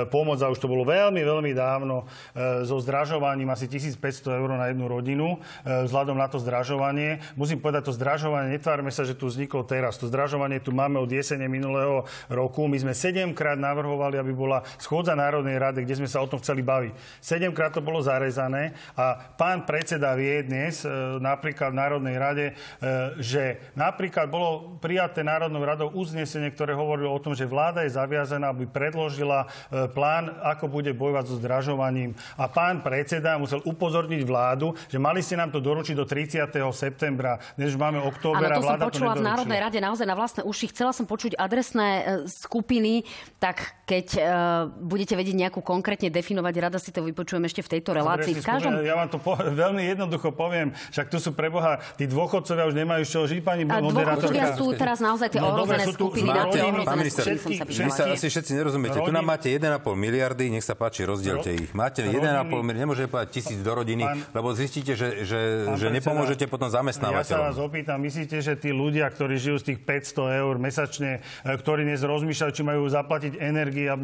pomoc, a už to bolo veľmi, veľmi dávno, e, so zdražovaním asi 1500 eur na jednu rodinu, e, vzhľadom na to zdražovanie. Musím povedať, to zdražovanie, netvárme sa, že tu vzniklo teraz. To zdražovanie tu máme od jesene minulého roku. My sme 7 sedemkrát navrhovali, aby bola schôdza Národnej rady, kde sme sa o tom chceli baviť. Sedemkrát to bolo zarezané a pán predseda vie dnes, e, napríklad v Národnej rade, e, že napríklad bolo prijaté Národnou radou uznesenie, ktoré hovorilo o tom, že vláda je zaviazaná, aby predložila e, plán, ako bude bojovať so zdražovaním. A pán predseda musel upozorniť vládu, že mali ste nám to doručiť do 30. septembra. Dnes už máme október a vláda som počula to v Národnej rade naozaj na vlastné uši. Chcela som počuť adresné skupiny, tak keď uh, budete vedieť nejakú konkrétne definovať, rada si to vypočujem ešte v tejto relácii. V každom... Ja vám to po, veľmi jednoducho poviem, však tu sú preboha, tí dôchodcovia už nemajú z čoho žiť, pani A dôchodcovia sú teraz naozaj tie no, ohrozené skupiny. Máte, pán minister, vy sa asi všetci nerozumiete. Tu nám máte 1,5 miliardy, nech sa páči, rozdielte ich. Máte 1,5 miliardy, nemôžete povedať tisíc do rodiny, lebo zistíte, že, že, že nepomôžete potom zamestnávateľom. Ja sa vás opýtam, myslíte, že tí ľudia, ktorí žijú z tých 500 eur mesačne, e, ktorí dnes rozmýšľajú, či majú zaplatiť zaplatiť energii a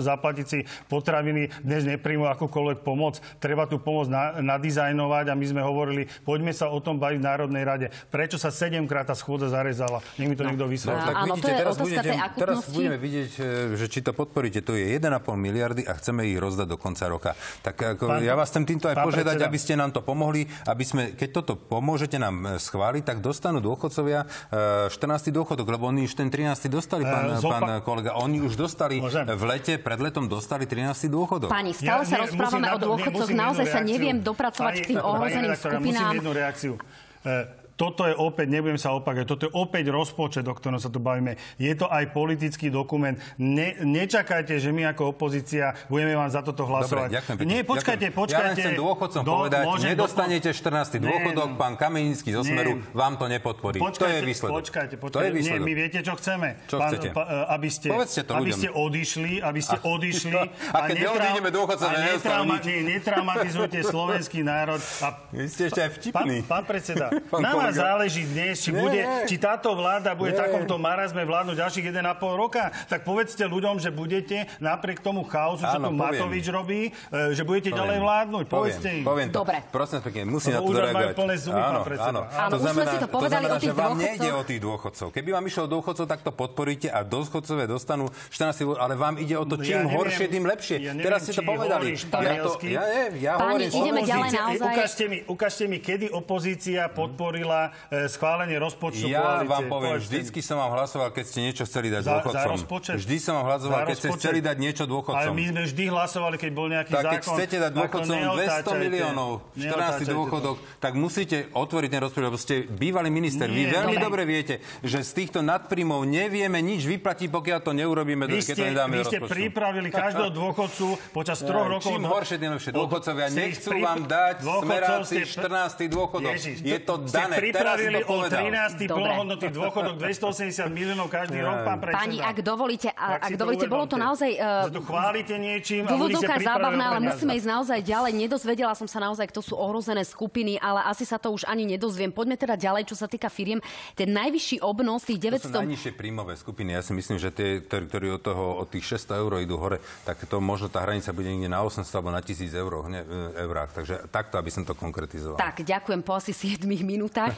zaplatiť si potraviny, dnes nepríjmu akúkoľvek pomoc. Treba tú pomoc na, nadizajnovať a my sme hovorili, poďme sa o tom baviť v Národnej rade. Prečo sa sedemkrát tá schôdza zarezala? Nech mi to no. niekto vysvetlí. No, tak Áno, vidíte, teraz, budete, teraz budeme vidieť, e, že či to podporíte. To je 1,5 miliardy a chceme ich rozdať do konca roka. Tak ako, pán, ja vás chcem týmto aj požiadať, predseda. aby ste nám to pomohli, aby sme, keď toto pomôžete nám e, schváliť, tak dostanú dôchodcovia 14. E, dôchodok, lebo oni už ten 13. dostali, pán, Zopa- pán kolega. Oni už dostali Môžem. v lete, pred letom dostali 13. dôchodok. Pani, stále ja, sa rozprávame o dôchodcoch. Naozaj sa neviem dopracovať k tým ohrozeným skupinám. Musím jednu reakciu toto je opäť, nebudem sa opakovať, toto je opäť rozpočet, o ktorom sa tu bavíme. Je to aj politický dokument. Ne, nečakajte, že my ako opozícia budeme vám za toto hlasovať. Dobre, ďakujem Nie, počkajte, ďakujem. počkajte. Ja chcem dôchodcom do, povedať, nedostanete 14. dôchodok, pán Kamenický zo Smeru vám to nepodporí. Počkajte, to je výsledok. Počkajte, počkajte. To je výsledok. Nie, my viete, čo chceme. Čo pán, chcete? Pa, e, aby ste, Povedzte to aby ste odišli, aby ste odišli. a, keď neodídeme dôchodcom, netraumatizujte slovenský národ. Vy ste ešte aj vtipný. Pán predseda, na vás záleží dnes či, nie, bude, nie. či táto vláda bude nie. takomto marazme vládnuť ďalších 1,5 roka, tak povedzte ľuďom, že budete napriek tomu chaosu, čo tu Matovič robí, e, že budete poviem. ďalej vládnuť. Povedzte poviem, im. Poviem to. Dobre. Prosím pekne, musí na to reagovať. plné zuby, áno, pán áno. áno. To znamená, si to, to znamená že vám nejde o tých dôchodcov. Keby vám išlo o dôchodcov, tak to podporíte a dôchodcové dostanú 14 ale vám ide o to, čím ja horšie, tým lepšie. Ja neviem, Teraz ste to povedali. Ja, to, ja, ja hovorím, ideme ďalej naozaj. Ukážte mi, ukážte mi, kedy opozícia podporila e, schválenie rozpočtu ja koalície. vám poviem, vždycky som vám hlasoval, keď ste niečo chceli dať za, dôchodcom. Za rozpočet? Vždy som vám hlasoval, keď ste chceli dať niečo dôchodcom. Ale my sme vždy hlasovali, keď bol nejaký tak, zákon. keď chcete dať dôchodcom 200 miliónov, 14 dôchodok, to. tak musíte otvoriť ten rozpočet, lebo ste bývalý minister. Nie, Vy veľmi dobre. dobre viete, že z týchto nadprímov nevieme nič vyplatiť, pokiaľ to neurobíme, vy keď to nedáme Vy ste pripravili každého dôchodcu počas troch rokov. Čím horšie, tým lepšie. Dôchodcovia nechcú vám dať smeráci 14. dôchodok. Je to dané. Pripravili o 13. plnohodnotný dôchodok 280 miliónov každý rok, pán predseda. Pani, ak dovolíte, a, ak dovolíte, bolo to naozaj... Uh, to chválite niečím v úvodzovkách zábavné, ale musíme ísť naozaj ďalej. Nedozvedela som sa naozaj, kto sú ohrozené skupiny, ale asi sa to už ani nedozviem. Poďme teda ďalej, čo sa týka firiem. Ten najvyšší obnos, tých 900... To sú najnižšie príjmové skupiny. Ja si myslím, že tie, ktorí od, toho, od tých 600 eur idú hore, tak to možno tá hranica bude niekde na 800 alebo na 1000 eur, ne, e, eurách. Takže takto, aby som to konkretizoval. Tak, ďakujem po asi 7 minútach.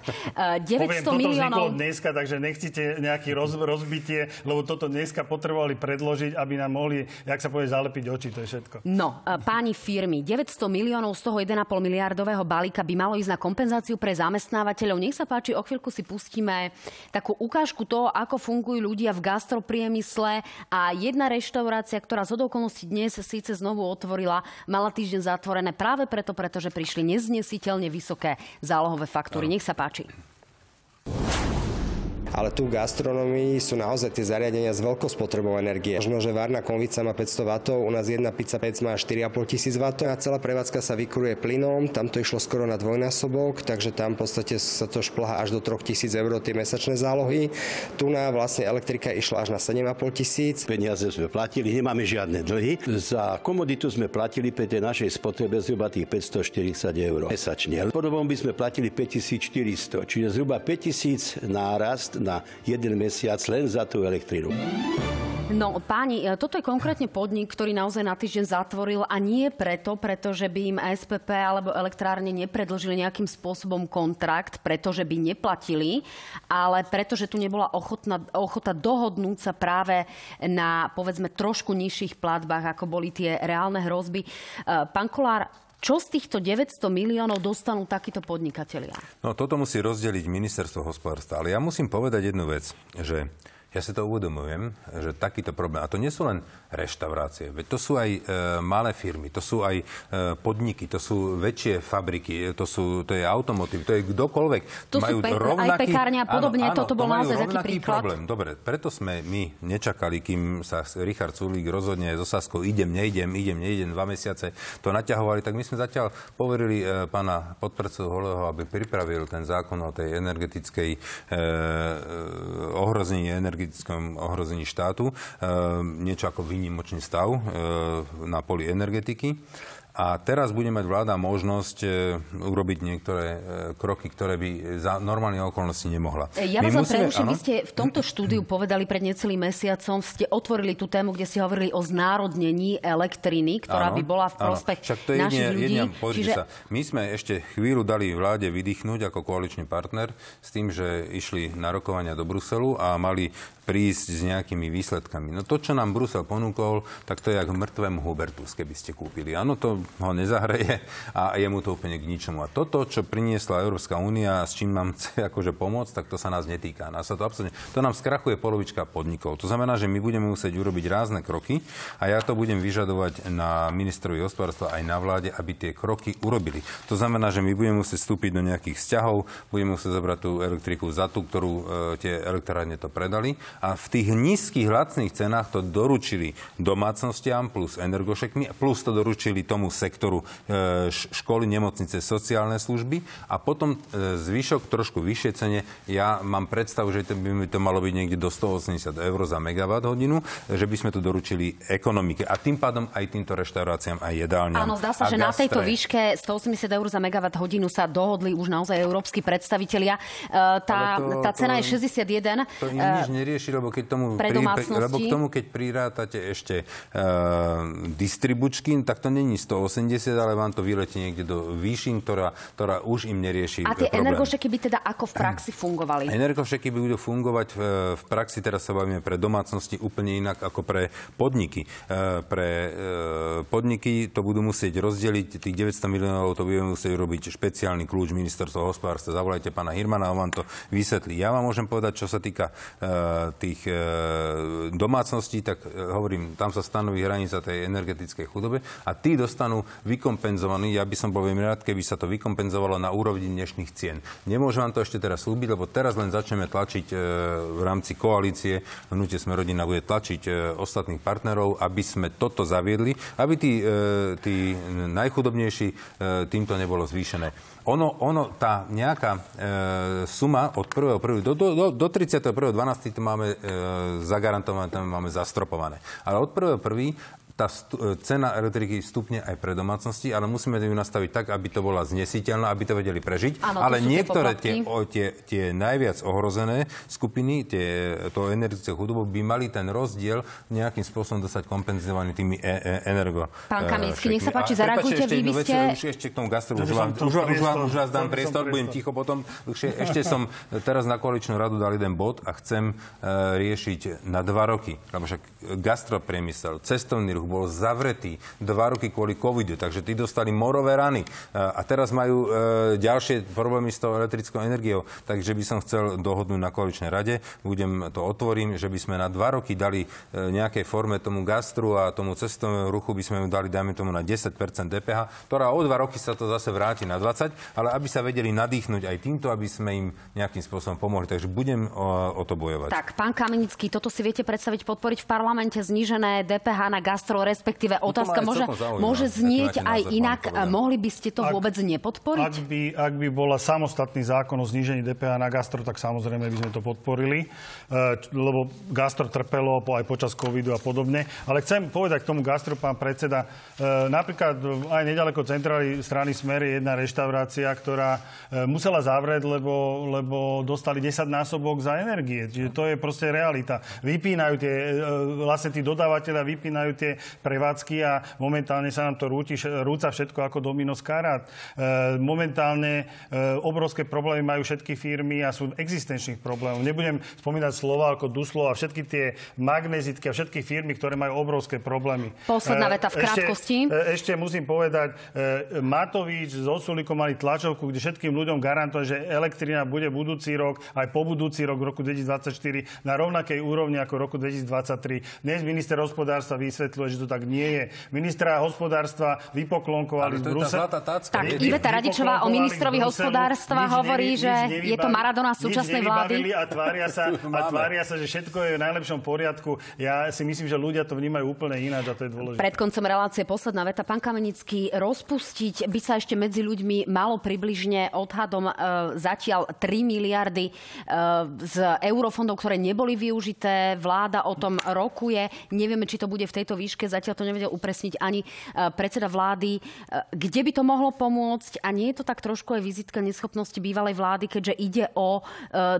900 Poviem, miliónov... dneska, takže nechcete nejaký roz, rozbitie, lebo toto dneska potrebovali predložiť, aby nám mohli, jak sa povie, zalepiť oči, to je všetko. No, e, páni firmy, 900 miliónov z toho 1,5 miliardového balíka by malo ísť na kompenzáciu pre zamestnávateľov. Nech sa páči, o chvíľku si pustíme takú ukážku toho, ako fungujú ľudia v gastropriemysle a jedna reštaurácia, ktorá z okolností dnes síce znovu otvorila, mala týždeň zatvorené práve preto, pretože prišli neznesiteľne vysoké zálohové faktúry. Nech sa páči páči ale tu v gastronomii sú naozaj tie zariadenia s veľkou spotrebou energie. Možno, že varná konvica má 500 W, u nás jedna pizza 5 má 4,5 tisíc W a celá prevádzka sa vykuruje plynom, tam to išlo skoro na dvojnásobok, takže tam v podstate sa to šplhá až do 3000 eur tie mesačné zálohy. Tu na vlastne elektrika išla až na 7,5 tisíc. Peniaze sme platili, nemáme žiadne dlhy. Za komoditu sme platili pri tej našej spotrebe zhruba tých 540 eur mesačne. Podobom by sme platili 5400, čiže zhruba 5000 nárast na jeden mesiac len za tú elektrinu. No, páni, e, toto je konkrétne podnik, ktorý naozaj na týždeň zatvoril a nie preto, pretože by im SPP alebo elektrárne nepredlžili nejakým spôsobom kontrakt, pretože by neplatili, ale pretože tu nebola ochotná, ochota dohodnúť sa práve na, povedzme, trošku nižších platbách, ako boli tie reálne hrozby. E, pán Kolár, čo z týchto 900 miliónov dostanú takíto podnikatelia? No toto musí rozdeliť ministerstvo hospodárstva. Ale ja musím povedať jednu vec, že ja si to uvedomujem, že takýto problém, a to nie sú len reštaurácie, veď to sú aj e, malé firmy, to sú aj e, podniky, to sú väčšie fabriky, to, sú, to je automotív, to je kdokoľvek. To majú sú pe- rovnaký, aj pekárne a podobne, áno, áno, toto bol naozaj taký príklad. problém. Dobre, preto sme my nečakali, kým sa Richard Sulík rozhodne so Saskou, idem, neidem, idem, neidem, dva mesiace to naťahovali, tak my sme zatiaľ poverili e, pána podpredsedu Holeho, aby pripravil ten zákon o tej energetickej e, ohrození energetickej energetickom ohrození štátu, e, niečo ako výnimočný stav e, na poli energetiky. A teraz bude mať vláda možnosť e, urobiť niektoré kroky, ktoré by za normálne okolnosti nemohla. Ja vás musíme, preruším, vy ste v tomto štúdiu povedali pred necelým mesiacom, ste otvorili tú tému, kde ste hovorili o znárodnení elektriny, ktorá áno, by bola v prospech Však to je našich jedne, ľudí. Jedne, Čiže... sa, my sme ešte chvíľu dali vláde vydýchnuť ako koaličný partner s tým, že išli na rokovania do Bruselu a mali prísť s nejakými výsledkami. No to, čo nám Brusel ponúkol, tak to je ako mŕtvemu Hubertus, keby ste kúpili. Áno, to ho nezahreje a je mu to úplne k ničomu. A toto, čo priniesla Európska únia, s čím nám chce akože pomôcť, tak to sa nás netýka. Nás sa to, absolútne, to nám skrachuje polovička podnikov. To znamená, že my budeme musieť urobiť rázne kroky a ja to budem vyžadovať na ministrovi hospodárstva aj na vláde, aby tie kroky urobili. To znamená, že my budeme musieť vstúpiť do nejakých vzťahov, budeme musieť zobrať tú elektriku za tú, ktorú e, tie elektrárne to predali a v tých nízkych lacných cenách to doručili domácnostiam plus energošekmi, plus to doručili tomu sektoru e, školy, nemocnice, sociálne služby a potom e, zvyšok trošku vyššie cene. Ja mám predstavu, že to by to malo byť niekde do 180 eur za megawatt hodinu, že by sme to doručili ekonomike a tým pádom aj týmto reštauráciám a jedálňam. Áno, zdá sa, že gastre. na tejto výške 180 eur za megawatt hodinu sa dohodli už naozaj európsky predstavitelia. E, tá, to, tá cena to, je 61. To nič nerieši rieši, lebo keď tomu, pri, lebo k tomu, keď prirátate ešte uh, distribučky, tak to není 180, ale vám to vyletí niekde do výšin, ktorá, ktorá už im nerieši A tie energošeky by teda ako v praxi fungovali? Energošeky by budú fungovať v, v praxi, teraz sa bavíme pre domácnosti úplne inak ako pre podniky. Uh, pre uh, podniky to budú musieť rozdeliť, tých 900 miliónov to budeme musieť robiť špeciálny kľúč ministerstva hospodárstva. Zavolajte pána Hirmana, on vám to vysvetlí. Ja vám môžem povedať, čo sa týka tých e, domácností, tak e, hovorím, tam sa stanoví hranica tej energetickej chudobe a tí dostanú vykompenzovaný. Ja by som bol veľmi rád, keby sa to vykompenzovalo na úrovni dnešných cien. Nemôžem vám to ešte teraz slúbiť, lebo teraz len začneme tlačiť e, v rámci koalície, hnutie sme rodina bude tlačiť ostatných partnerov, aby sme toto zaviedli, aby tí, tí najchudobnejší týmto nebolo zvýšené ono, ono tá nejaká e, suma od 1.1. do, do, do, do 31.12. to máme e, zagarantované, máme zastropované. Ale od 1.1 tá stu, cena elektriky stupne aj pre domácnosti, ale musíme ju nastaviť tak, aby to bola znesiteľná, aby to vedeli prežiť. Áno, ale niektoré tie, o, tie, tie najviac ohrozené skupiny, tie, to energetické chudobo, by mali ten rozdiel nejakým spôsobom dostať kompenzovaný tými e, e, energo. Pán Kamiecký, nech sa páči, zareagujte, vy by ste... Už ešte k tomu gastru, už, vám, už, už, vám, už vás dám priestor, budem ticho potom. Ešte som teraz na koaličnú radu dal jeden bod a chcem uh, riešiť na dva roky, lebo však gastropriemysel, cestovný ruch, bol zavretý dva roky kvôli covidu, takže tí dostali morové rany a teraz majú e, ďalšie problémy s tou elektrickou energiou. Takže by som chcel dohodnúť na koaličnej rade, budem to otvorím, že by sme na dva roky dali e, nejakej forme tomu gastru a tomu cestovnému ruchu by sme ju dali, dajme tomu, na 10% DPH, ktorá o dva roky sa to zase vráti na 20, ale aby sa vedeli nadýchnuť aj týmto, aby sme im nejakým spôsobom pomohli. Takže budem o, o to bojovať. Tak, pán Kamenický, toto si viete predstaviť podporiť v parlamente znížené DPH na gastro názor, respektíve no otázka môže, môže znieť aj inak. Mohli by ste to ak, vôbec nepodporiť? Ak by, ak by bola samostatný zákon o znížení DPH na gastro, tak samozrejme by sme to podporili, e, lebo gastro trpelo aj počas covidu a podobne. Ale chcem povedať k tomu gastro, pán predseda, e, napríklad aj nedaleko centrály strany Smer je jedna reštaurácia, ktorá e, musela zavrieť, lebo, lebo dostali 10 násobok za energie. Čiže to je proste realita. Vypínajú tie, vlastne tí dodávateľia vypínajú tie prevádzky a momentálne sa nám to rúti, rúca všetko ako domino z karát. E, momentálne e, obrovské problémy majú všetky firmy a sú existenčných problémov. Nebudem spomínať slova ako Duslo a všetky tie magnezitky a všetky firmy, ktoré majú obrovské problémy. Posledná veta v krátkosti. Ešte, ešte musím povedať, Matovič s Osulikom mali tlačovku, kde všetkým ľuďom garantuje, že elektrina bude budúci rok, aj po budúci rok, v roku 2024, na rovnakej úrovni ako v roku 2023. Dnes minister hospodárstva vysvetľuje, že to tak nie je. Ministra hospodárstva vypoklonkovali z Bruselu. Tak, Iveta Radičová o ministrovi hospodárstva hovorí, že je to Maradona súčasnej vlády. A tvária, sa, a tvária sa, že všetko je v najlepšom poriadku. Ja si myslím, že ľudia to vnímajú úplne ináč a to je dôležité. Pred koncom relácie posledná veta. Pán Kamenický, rozpustiť by sa ešte medzi ľuďmi malo približne odhadom e, zatiaľ 3 miliardy e, z eurofondov, ktoré neboli využité. Vláda o tom rokuje. Nevieme, či to bude v tejto výške ťažké, zatiaľ to nevedel upresniť ani predseda vlády. Kde by to mohlo pomôcť? A nie je to tak trošku aj vizitka neschopnosti bývalej vlády, keďže ide o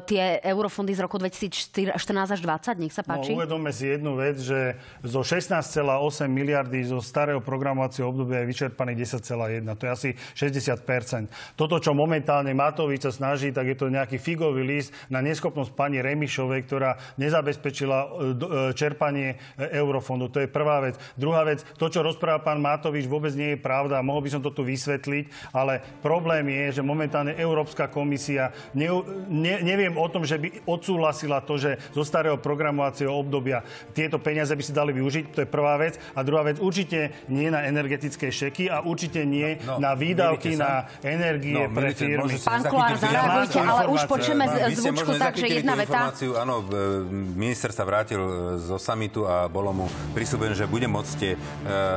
tie eurofondy z roku 2014 až 2020? Nech sa no, páči. No, uvedome si jednu vec, že zo 16,8 miliardy zo starého programovacieho obdobia je vyčerpaných 10,1. To je asi 60 Toto, čo momentálne Matovič sa snaží, tak je to nejaký figový list na neschopnosť pani Remišovej, ktorá nezabezpečila e, e, čerpanie e, eurofondu. To je prvá vec. Druhá vec, to, čo rozpráva pán Matovič, vôbec nie je pravda. Mohol by som to tu vysvetliť, ale problém je, že momentálne Európska komisia, ne, ne, neviem o tom, že by odsúhlasila to, že zo starého programovacieho obdobia tieto peniaze by si dali využiť. To je prvá vec. A druhá vec, určite nie na energetické šeky a určite nie no, no, na výdavky na energie no, pre firmy. Pán Kolár, zareagujte, ale už počujeme zvučku tak, že jedna veta. Áno, minister sa vrátil e, zo samitu a bolo mu prisúbené, že bude môcť tie e,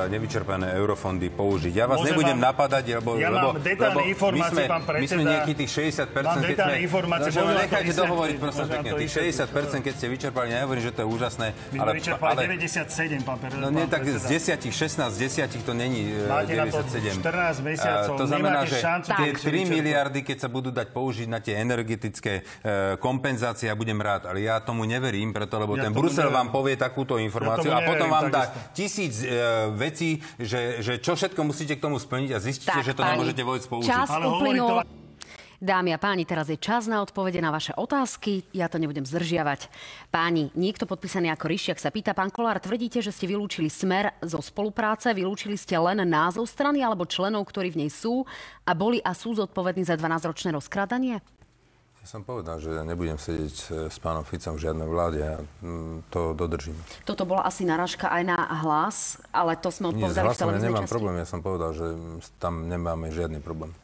nevyčerpané eurofondy použiť. Ja vás Môžem nebudem vám, napadať, lebo, ja lebo, lebo my sme, pán predseda, my sme nejaký tých 60%, mám keď sme... informácie. No, nechajte dohovoriť, prosím pekne. Tých 60%, keď ste vyčerpali, nehovorím, že to je úžasné. My ale, ale, 97, pán predseda. No nie, tak z 10, 16 z 10 to není e, Máte 97. Na to 14 mesiacov, to znamená, že tie 3 miliardy, keď sa budú dať použiť na tie energetické e, kompenzácie, ja budem rád, ale ja tomu neverím, preto lebo ja ten Brusel vám povie takúto informáciu ja a potom vám dá tisíc e, vecí, že, že čo všetko musíte k tomu splniť a zistíte, tak, že to pani, nemôžete vôbec použiť. Čas ale uplynul. Dámy a páni, teraz je čas na odpovede na vaše otázky. Ja to nebudem zdržiavať. Páni, niekto podpísaný ako Ryšiak sa pýta, pán Kolár, tvrdíte, že ste vylúčili smer zo spolupráce, vylúčili ste len názov strany alebo členov, ktorí v nej sú a boli a sú zodpovední za 12-ročné rozkrádanie? Ja som povedal, že nebudem sedieť e, s pánom Ficom v žiadnej vláde a mm, to dodržím. Toto bola asi narážka aj na hlas, ale to sme odpovedali v televíznej ja nemám časti. problém, ja som povedal, že tam nemáme žiadny problém.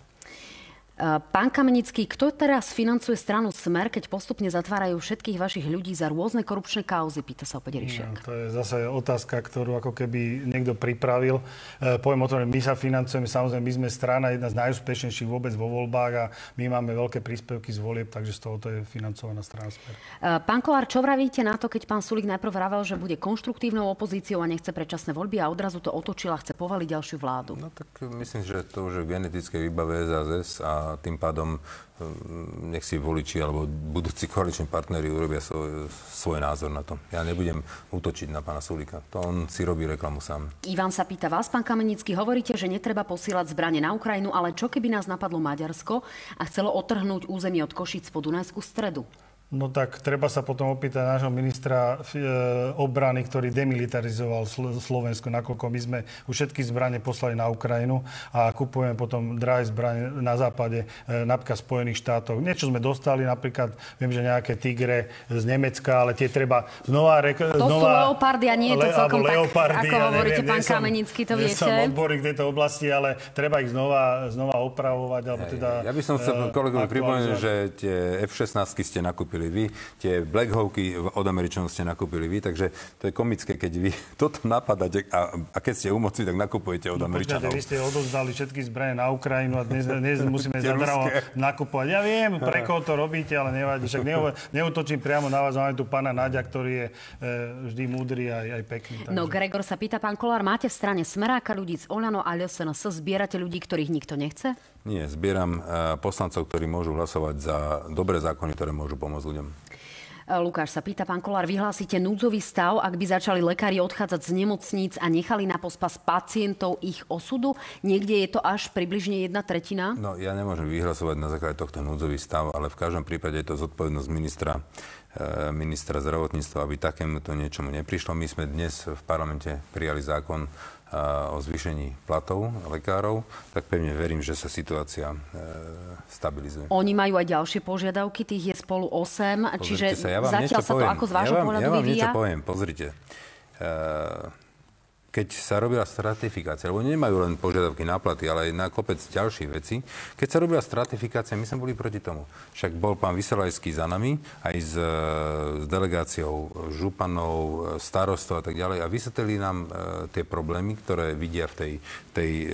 Pán Kamenický, kto teraz financuje stranu Smer, keď postupne zatvárajú všetkých vašich ľudí za rôzne korupčné kauzy? Pýta sa opäť Ríšiak. No, to je zase otázka, ktorú ako keby niekto pripravil. E, poviem o tom, že my sa financujeme, samozrejme, my sme strana jedna z najúspešnejších vôbec vo voľbách a my máme veľké príspevky z volieb, takže z toho to je financovaná strana Smer. E, pán Kolár, čo vravíte na to, keď pán Sulik najprv vravel, že bude konštruktívnou opozíciou a nechce predčasné voľby a odrazu to otočil a chce povaliť ďalšiu vládu? No tak myslím, že to už je genetické výbave SAZS a tým pádom hm, nech si voliči alebo budúci koaliční partnery urobia svoj, svoj názor na to. Ja nebudem útočiť na pána Sulika. To on si robí reklamu sám. Ivan sa pýta vás, pán Kamenický, hovoríte, že netreba posielať zbranie na Ukrajinu, ale čo keby nás napadlo Maďarsko a chcelo otrhnúť územie od Košic po Dunajskú stredu? No tak treba sa potom opýtať nášho ministra e, obrany, ktorý demilitarizoval Slovensko, nakoľko my sme už všetky zbranie poslali na Ukrajinu a kupujeme potom drahé zbranie na západe, e, napríklad Spojených štátov. Niečo sme dostali, napríklad viem, že nejaké tigre z Nemecka, ale tie treba znova... Rek- to znova, sú leopardy a nie je to celkom tak, leopardy, ako ja hovoríte, neviem, pán Kamenický, to viete. som odborník v tejto oblasti, ale treba ich znova, znova opravovať. Alebo teda, ja by som chcel uh, kolegovi pripomenúť, že tie F-16 ste nakúpili nakúpili vy, tie Black Hawky od Američanov ste nakúpili vy, takže to je komické, keď vy toto napadáte a, a keď ste u moci, tak nakupujete od no, Američanov. Vy ste odozdali všetky zbranie na Ukrajinu a dnes, dnes musíme zadravo nakupovať. Ja viem, pre koho to robíte, ale nevadí. Však neutočím priamo na vás, máme tu pána Nadia, ktorý je e, vždy múdry aj, aj pekný. Takže. No, Gregor sa pýta, pán Kolár, máte v strane Smeráka ľudí z Olano a LSNS, zbierate ľudí, ktorých nikto nechce? Nie, zbieram e, poslancov, ktorí môžu hlasovať za dobré zákony, ktoré môžu pomôcť ľuďom. E, Lukáš sa pýta, pán Kolár, vyhlásite núdzový stav, ak by začali lekári odchádzať z nemocníc a nechali na pospas pacientov ich osudu? Niekde je to až približne jedna tretina? No, ja nemôžem vyhlasovať na základe tohto núdzový stav, ale v každom prípade je to zodpovednosť ministra e, ministra zdravotníctva, aby takémuto niečomu neprišlo. My sme dnes v parlamente prijali zákon o zvýšení platov lekárov, tak pevne verím, že sa situácia e, stabilizuje. Oni majú aj ďalšie požiadavky, tých je spolu 8, Pozrite čiže sa, ja zatiaľ sa poviem. to ako z vášho ja vám, pohľadu ja vám vyvíja? niečo poviem, pozrite. E, keď sa robila stratifikácia, lebo nemajú len požiadavky na platy, ale aj na kopec ďalších vecí, keď sa robila stratifikácia, my sme boli proti tomu. Však bol pán Vyselajský za nami, aj s, s delegáciou županov, starostov a tak ďalej a vysvetlili nám e, tie problémy, ktoré vidia v tej, tej e,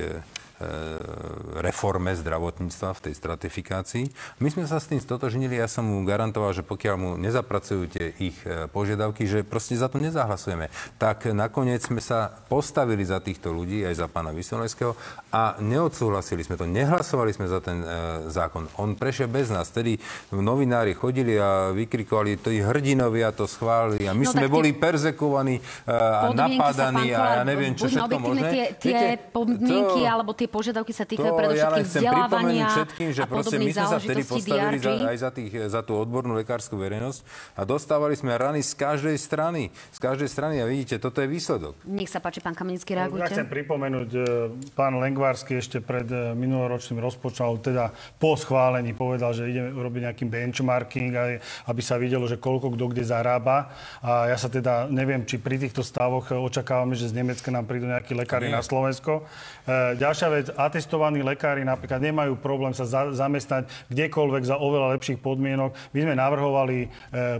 reforme zdravotníctva, v tej stratifikácii. My sme sa s tým stotožnili, ja som mu garantoval, že pokiaľ mu nezapracujú tie ich e, požiadavky, že proste za to nezahlasujeme. Tak nakoniec sme sa postavili za týchto ľudí, aj za pána Vysolejského a neodsúhlasili sme to. Nehlasovali sme za ten e, zákon. On prešiel bez nás. Tedy novinári chodili a vykrikovali, to ich hrdinovia to schválili a my no, sme boli perzekovaní e, a napádaní a ja neviem, čo všetko možné. Tie, tie podmienky to, alebo tie požiadavky sa týkajú predovšetkým ja vzdelávania všetkým, že proste my sme sa vtedy postavili za, aj za, tých, za tú odbornú lekárskú verejnosť a dostávali sme rany z každej strany. Z každej strany a vidíte, toto je výsledok. Nech sa páči, pán Kamenický, reagujte. Ja chcem pripomenúť, e, pán Lengvársky ešte pred e, minuloročným rozpočtom, teda po schválení povedal, že ideme urobiť nejaký benchmarking, aby sa videlo, že koľko kto kde zarába. A ja sa teda neviem, či pri týchto stavoch očakávame, že z Nemecka nám prídu nejakí lekári na Slovensko. E, ďalšia vec, atestovaní lekári napríklad nemajú problém sa za, zamestnať kdekoľvek za oveľa lepších podmienok. My sme navrhovali e,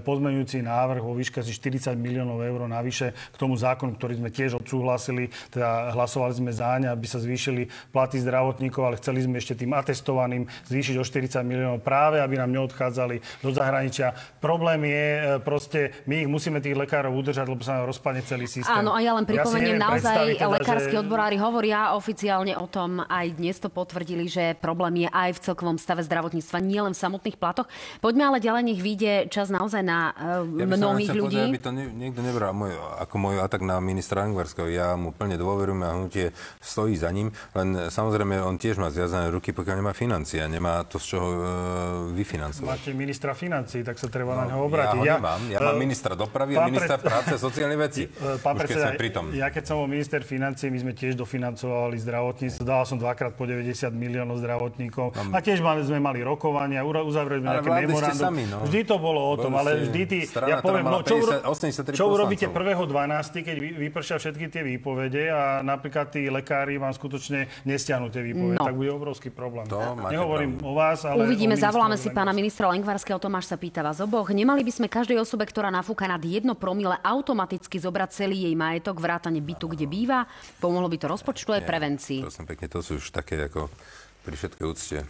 pozmeňujúci návrh vo výške asi 40 miliónov eur navyše k tomu zákonu, ktorý sme tiež odsúhlasili. Teda hlasovali sme za ne, aby sa zvýšili platy zdravotníkov, ale chceli sme ešte tým atestovaným zvýšiť o 40 miliónov práve, aby nám neodchádzali do zahraničia. Problém je e, proste, my ich musíme tých lekárov udržať, lebo sa nám rozpadne celý systém. Áno, a ja len pripomeniem, ja naozaj teda, lekársky že... odborári hovoria oficiálne o tom, aj dnes to potvrdili, že problém je aj v celkovom stave zdravotníctva, nielen v samotných platoch. Poďme ale ďalej, nech vyjde čas naozaj na uh, ja mnohých ľudí. Povedať, aby to nie, niekto nebral môj, ako môj atak na ministra Angvarského. Ja mu plne dôverujem a hnutie stojí za ním, len samozrejme on tiež má zviazané ruky, pokiaľ nemá financie a nemá to z čoho uh, vyfinancovať. Máte ministra financí, tak sa treba no, na neho obrátiť. Ja, ho nemám. ja mám uh, ministra dopravy a ministra pred... práce a sociálnych vecí. Uh, pán predseda, ja keď som bol minister financí, my sme tiež dofinancovali zdravotníctvo. Dal som dvakrát po 90 miliónov zdravotníkov. Mám... A tiež mali, sme mali rokovania, uzavreli sme nejaké memorandum. Sami, no. Vždy to bolo o tom, ale vždy ty, ja poviem, no, čo, 50, čo urobíte 1.12., keď vypršia všetky tie výpovede a napríklad tí lekári vám skutočne nestiahnu tie výpovede, no. tak bude obrovský problém. To Nehovorím pravdu. o vás, ale Uvidíme, zavoláme si pána ministra Lengvarského, Tomáš sa pýta vás oboch. Nemali by sme každej osobe, ktorá nafúka nad jedno promile, automaticky zobrať celý jej majetok, vrátane bytu, kde býva? Pomohlo by to rozpočtu aj prevencii. Pekne, to sú už také ako pri všetkej úcte e,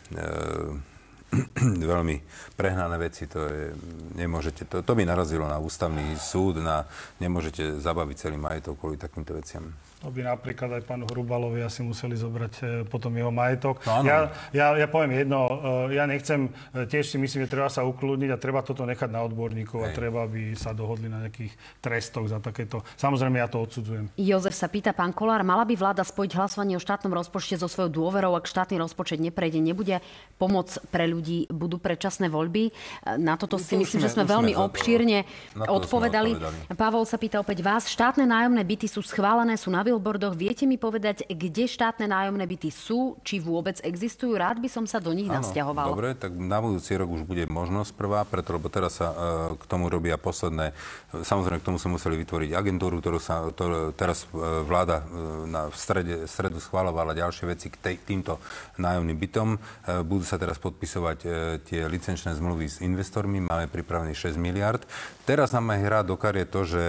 veľmi prehnané veci. To je, nemôžete, to, to by narazilo na ústavný súd, na, nemôžete zabaviť celý majetok kvôli takýmto veciam. To by napríklad aj pánu Hrubalovi asi museli zobrať e, potom jeho majetok. No, ja, ja, ja poviem jedno, e, ja nechcem, e, tiež si myslím, že treba sa ukludniť a treba toto nechať na odborníkov Hej. a treba by sa dohodli na nejakých trestoch za takéto. Samozrejme, ja to odsudzujem. Jozef sa pýta, pán Kolár, mala by vláda spojiť hlasovanie o štátnom rozpočte so svojou dôverou, ak štátny rozpočet neprejde, nebude pomoc pre ľudí, budú predčasné voľby. Na toto si to myslím, sme, že sme veľmi obšírne odpovedali. odpovedali. Pavol sa pýta opäť vás, štátne nájomné byty sú schválené, sú na billboardoch. Viete mi povedať, kde štátne nájomné byty sú, či vôbec existujú? Rád by som sa do nich ano, nasťahoval. Dobre, tak na budúci rok už bude možnosť prvá, preto, lebo teraz sa uh, k tomu robia posledné. Samozrejme, k tomu sa museli vytvoriť agentúru, ktorú sa ktorú teraz uh, vláda uh, na v strede, stredu schválovala ďalšie veci k tej, týmto nájomným bytom. Uh, budú sa teraz podpisovať uh, tie licenčné zmluvy s investormi. Máme pripravených 6 miliard. Teraz nám aj hrá do karie to, že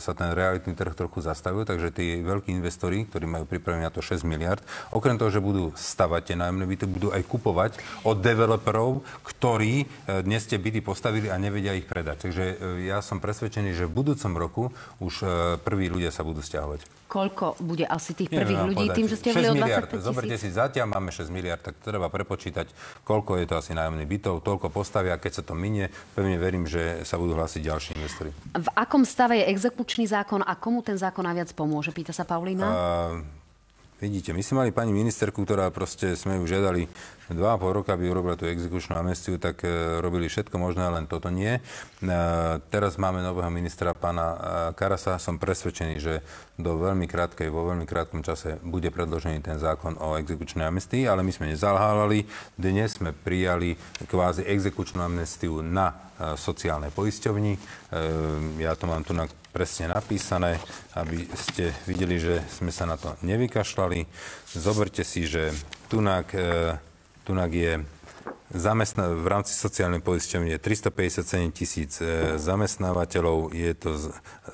sa ten realitný trh trochu zastavil, takže tí veľkí investori, ktorí majú pripravené na to 6 miliard, okrem toho, že budú stavať tie nájomné byty, budú aj kupovať od developerov, ktorí e, dnes tie byty postavili a nevedia ich predať. Takže e, ja som presvedčený, že v budúcom roku už e, prví ľudia sa budú stiahovať. Koľko bude asi tých prvých Neviem, ľudí tým, že ste hovorili o 25 tisíc? Zoberte si, zatiaľ máme 6 miliard, tak treba prepočítať, koľko je to asi nájomných bytov, toľko postavia, keď sa to minie. Pevne verím, že sa budú hlásiť ďalší investori. V akom stave je exekučný zákon a komu ten zákon najviac pomôže? Pýta sa Paulína. Uh, Vidíte, my sme mali pani ministerku, ktorá proste sme ju žiadali dva a pol roka, aby urobila tú exekučnú amnestiu, tak e, robili všetko možné, len toto nie. E, teraz máme nového ministra, pána e, Karasa. Som presvedčený, že do veľmi krátkej, vo veľmi krátkom čase bude predložený ten zákon o exekučnej amnestii, ale my sme nezalhávali. Dnes sme prijali kvázi exekučnú amnestiu na e, sociálnej poisťovni. E, ja to mám tu na presne napísané, aby ste videli, že sme sa na to nevykašľali. Zoberte si, že tunak, e, tunak je zamestna- v rámci sociálnej poisťovne je 357 tisíc e, zamestnávateľov, je to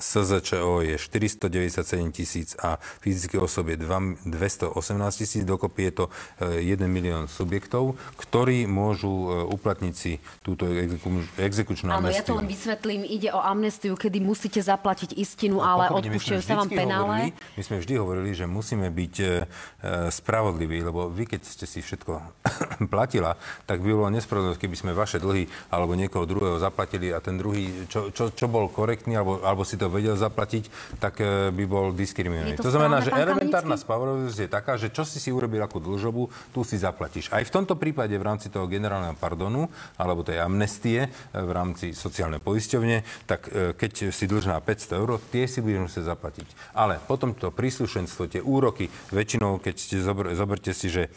SZČO je 497 tisíc a fyzické osoby je 2 218 tisíc, dokopy je to 1 e, milión subjektov, ktorí môžu e, uplatniť si túto exeku- exekučnú Áno, amnestiu. ja to len vysvetlím. Ide o amnestiu, kedy musíte zaplatiť istinu, ale my sme odpúšťajú sa vám penále. Hovorili, my sme vždy hovorili, že musíme byť spravodliví, lebo vy, keď ste si všetko platila, tak by bolo nespravodlivé, keby sme vaše dlhy alebo niekoho druhého zaplatili a ten druhý, čo, čo, čo bol korektný alebo, alebo si to vedel zaplatiť, tak e, by bol diskriminovaný. To, to znamená, že elementárna spravodlivosť je taká, že čo si si urobil ako dlžobu, tu si zaplatíš. Aj v tomto prípade v rámci toho generálneho pardonu alebo tej amnestie e, v rámci sociálnej poisťovne, tak e, keď si dlžná 500 eur, tie si budeš musieť zaplatiť. Ale potom to príslušenstvo, tie úroky, väčšinou, keď ste, zober, zoberte si, že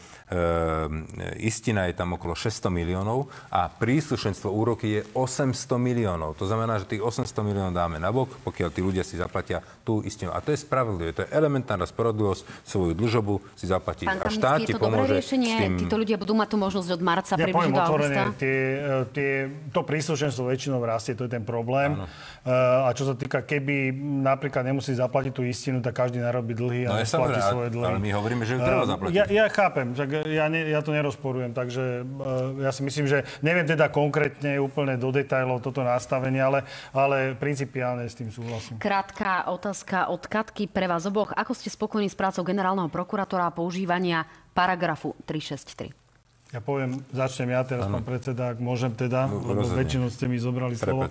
istina je tam okolo 600 miliónov a príslušenstvo úroky je 800 miliónov. To znamená, že tých 800 miliónov dáme na bok, pokiaľ tí ľudia si zaplatia tú istinu. A to je spravodlivé. To je elementárna spravodlivosť, svoju dlžobu si zaplatiť. Pán a štát ti pomôže riešenie? s tým... Títo ľudia budú mať tú možnosť od marca Ja približne do otvorene, augusta? tie, e, tie, to príslušenstvo väčšinou rastie, to je ten problém. Uh, a čo sa týka, keby napríklad nemusí zaplatiť tú istinu, tak každý narobí dlhy No a je nesplatí samozrejme, svoje dlhy. ale my hovoríme, že ju treba Eh, zaplatiť. Ja, ja chápem, tak ja, ne, ja to nerozporujem, takže uh, ja si myslím, že neviem teda konkrétne úplne do detajlov toto nastavenie, ale, ale principiálne s tým súhlasím. Krátka otázka od Katky pre vás oboch. Ako ste spokojní s prácou generálneho prokurátora a používania paragrafu 363? Ja poviem, začnem ja teraz, pán predseda, ak môžem teda, No, lebo rozhodne. väčšinou ste mi zobrali slovo.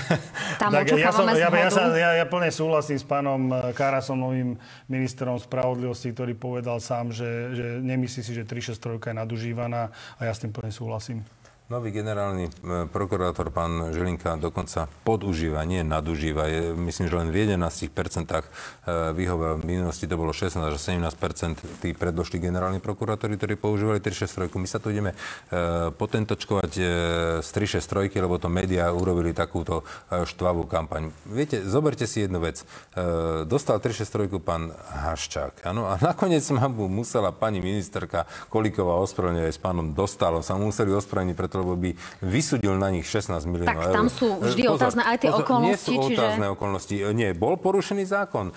Tam Tak ja, som, ja, ja, sa, ja, ja plne súhlasím s pánom Karasom, novým ministrom spravodlivosti, ktorý povedal sám, že, že nemyslí si, že 363 je nadužívaná a ja s tým plne súhlasím. Nový generálny e, prokurátor, pán Žilinka, dokonca podužíva, nie nadužíva. Je, myslím, že len v 11% vyhovel. V minulosti to bolo 16 až 17% tí predložní generálni prokurátori, ktorí používali 363. My sa tu ideme e, potentočkovať e, z 363, lebo to médiá urobili takúto e, štvavú kampaň. Viete, zoberte si jednu vec. E, dostal 363 pán Haščák, áno, a nakoniec ma mu musela pani ministerka Kolíková ospravedlniť aj s pánom Dostalom. Sa mu museli ospravedlniť, lebo by vysudil na nich 16 miliónov Tak eur. tam sú vždy E, otázne aj tie Nie okolnosti, sú čiže- otázne okolnosti. E, Nie, bol porušený zákon. E,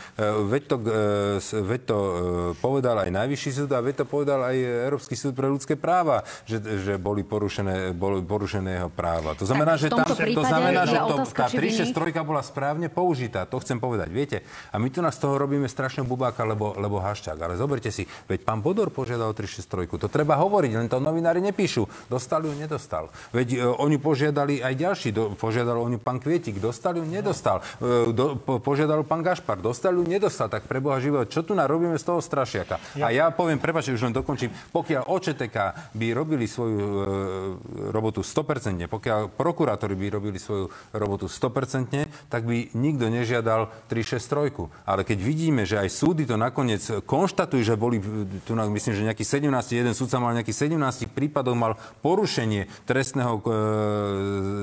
Veď to, e, veď to e, povedal aj Najvyšší súd a veď to povedal aj Európsky súd pre ľudské práva, že, že boli, porušené, boli porušené jeho práva. To znamená, Tak že, tomto to znamená, že to, otázka, tá či v iných- 363 bola správne použitá. To chcem povedať. Viete, a my tu nás z toho robíme strašného bubáka, lebo, lebo hašťák. Ale zoberte si, veď pán Bodor požiadal o 363. To treba hovoriť, len to novinári nepíšu. Dostal ju, nedostal. Veď e, oni požiadali aj ďalší. Do, požiadal o ňu pán Kvietik. Dostal ju, nedostal. E, do, po, požiadal pán Gašpar. Dostal ju, nedostal. Tak pre Boha živého, čo tu narobíme z toho strašiaka? A ja poviem, prepáčte, už len dokončím. Pokiaľ OČTK by robili svoju e, robotu 100%, pokiaľ prokurátori by robili svoju robotu 100%, tak by nikto nežiadal 363. Ale keď vidíme, že aj súdy to nakoniec konštatujú, že boli, tu myslím, že nejaký 17, jeden súdca mal nejaký 17 prípadov, mal porušenie trestného e,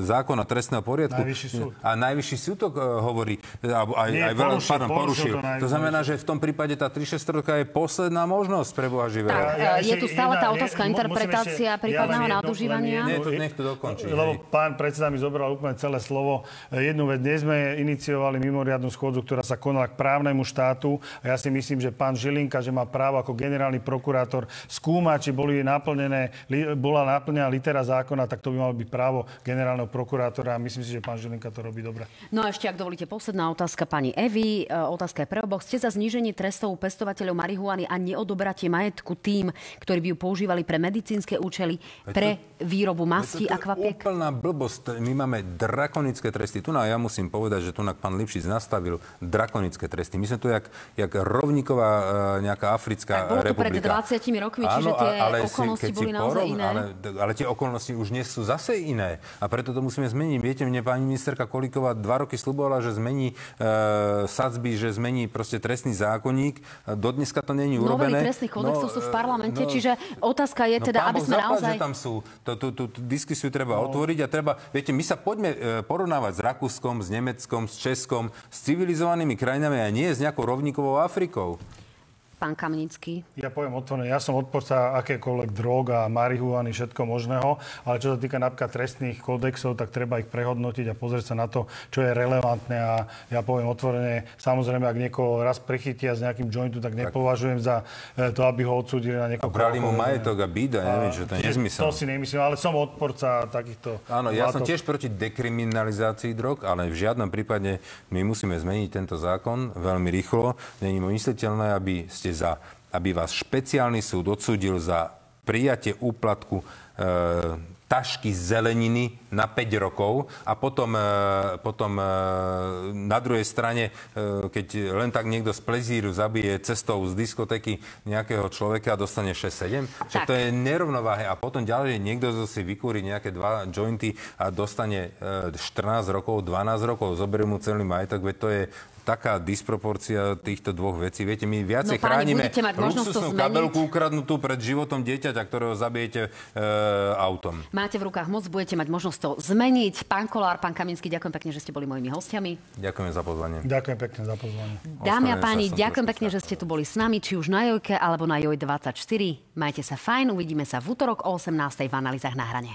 zákona, trestného poriadku. Najvyšší súd. A najvyšší súd to e, hovorí, alebo aj, Nie, aj porušil, pardon, porušil porušil. to To znamená, že v tom prípade tá 363 je posledná možnosť pre Boha živého. Ja- ja e, je tu stále tá otázka interpretácia ešte- prípadného ja nadužívania. Nie, to nech to dokončí, Lebo hej. pán predseda mi zobral úplne celé slovo. E, Jednu vec, dnes sme iniciovali mimoriadnu schôdzu, ktorá sa konala k právnemu štátu a ja si myslím, že pán Žilinka, že má právo ako generálny prokurátor skúmať, či boli naplnené, li- bola naplnená litera zákona, tak to by malo byť právo generálneho prokurátora a myslím si, že pán Žilinka to robí dobre. No a ešte, ak dovolíte, posledná otázka pani Evy. E, Otázka je pre oboch. Ste za zníženie trestov pestovateľov marihuany a neodobratie majetku tým, ktorí by ju používali pre medicínske účely, pre výrobu mastí a To je kvapiek? úplná blbosť. My máme drakonické tresty. Tu na ja musím povedať, že tu na pán Lipšic nastavil drakonické tresty. My sme tu jak, jak rovníková e, nejaká africká Tak bolo to pred republika. 20 rokmi, čiže tie okolnosti keď boli naozaj iné. Ale, ale tie okolnosti už dnes sú zase iné. A preto to musíme zmeniť. Viete, mne pani ministerka Kolíková dva roky slubovala, že zmení e, sadzby, že zmení proste trestný zákonník. Do dneska to není Novely urobené. trestných kódexov sú v e, parlamente, čiže otázka je teda, pán aby sme naozaj... že tam sú. Tú diskusiu treba no. otvoriť a treba... Viete, my sa poďme e, porovnávať s Rakúskom, s Nemeckom, s Českom, s civilizovanými krajinami a nie s nejakou rovníkovou Afrikou. Pán Kamenický? Ja poviem otvorene, ja som odporca akékoľvek drog a marihuany, všetko možného, ale čo sa týka napríklad trestných kódexov, tak treba ich prehodnotiť a pozrieť sa na to, čo je relevantné a ja poviem otvorene, samozrejme, ak niekoho raz prichytia s nejakým jointu, tak nepovažujem za e, to, aby ho odsúdili na niekoľko Brali mu majetok a bída, neviem, že to je nezmysel. To si nemyslím, ale som odporca takýchto Áno, ja som látok. tiež proti dekriminalizácii drog, ale v žiadnom prípade my musíme zmeniť tento zákon veľmi rýchlo. Není mysliteľné, aby ste za, aby vás špeciálny súd odsúdil za prijatie úplatku e, tašky zeleniny na 5 rokov a potom, e, potom e, na druhej strane, e, keď len tak niekto z plezíru zabije cestou z diskotéky nejakého človeka a dostane 6-7, že Tak. to je nerovnováhe a potom ďalej niekto si vykúri nejaké dva jointy a dostane e, 14 rokov, 12 rokov, zoberie mu celý majetok, veď to je taká disproporcia týchto dvoch vecí. Viete, my viacej No, páni, chránime luxusnú kabelku ukradnutú pred životom dieťaťa, ktorého zabijete e, autom. Máte v rukách moc, budete mať možnosť to zmeniť. Pán Kolár, pán Kaminsky, ďakujem pekne, že ste boli mojimi hostiami. Ďakujem za pozvanie. Ďakujem pekne za pozvanie. Dámy a páni, ďakujem pekne, že ste tu boli s nami, či už na Jojke alebo na Joj24. Majte sa fajn, uvidíme sa v útorok o 18. v analýzach na hrane.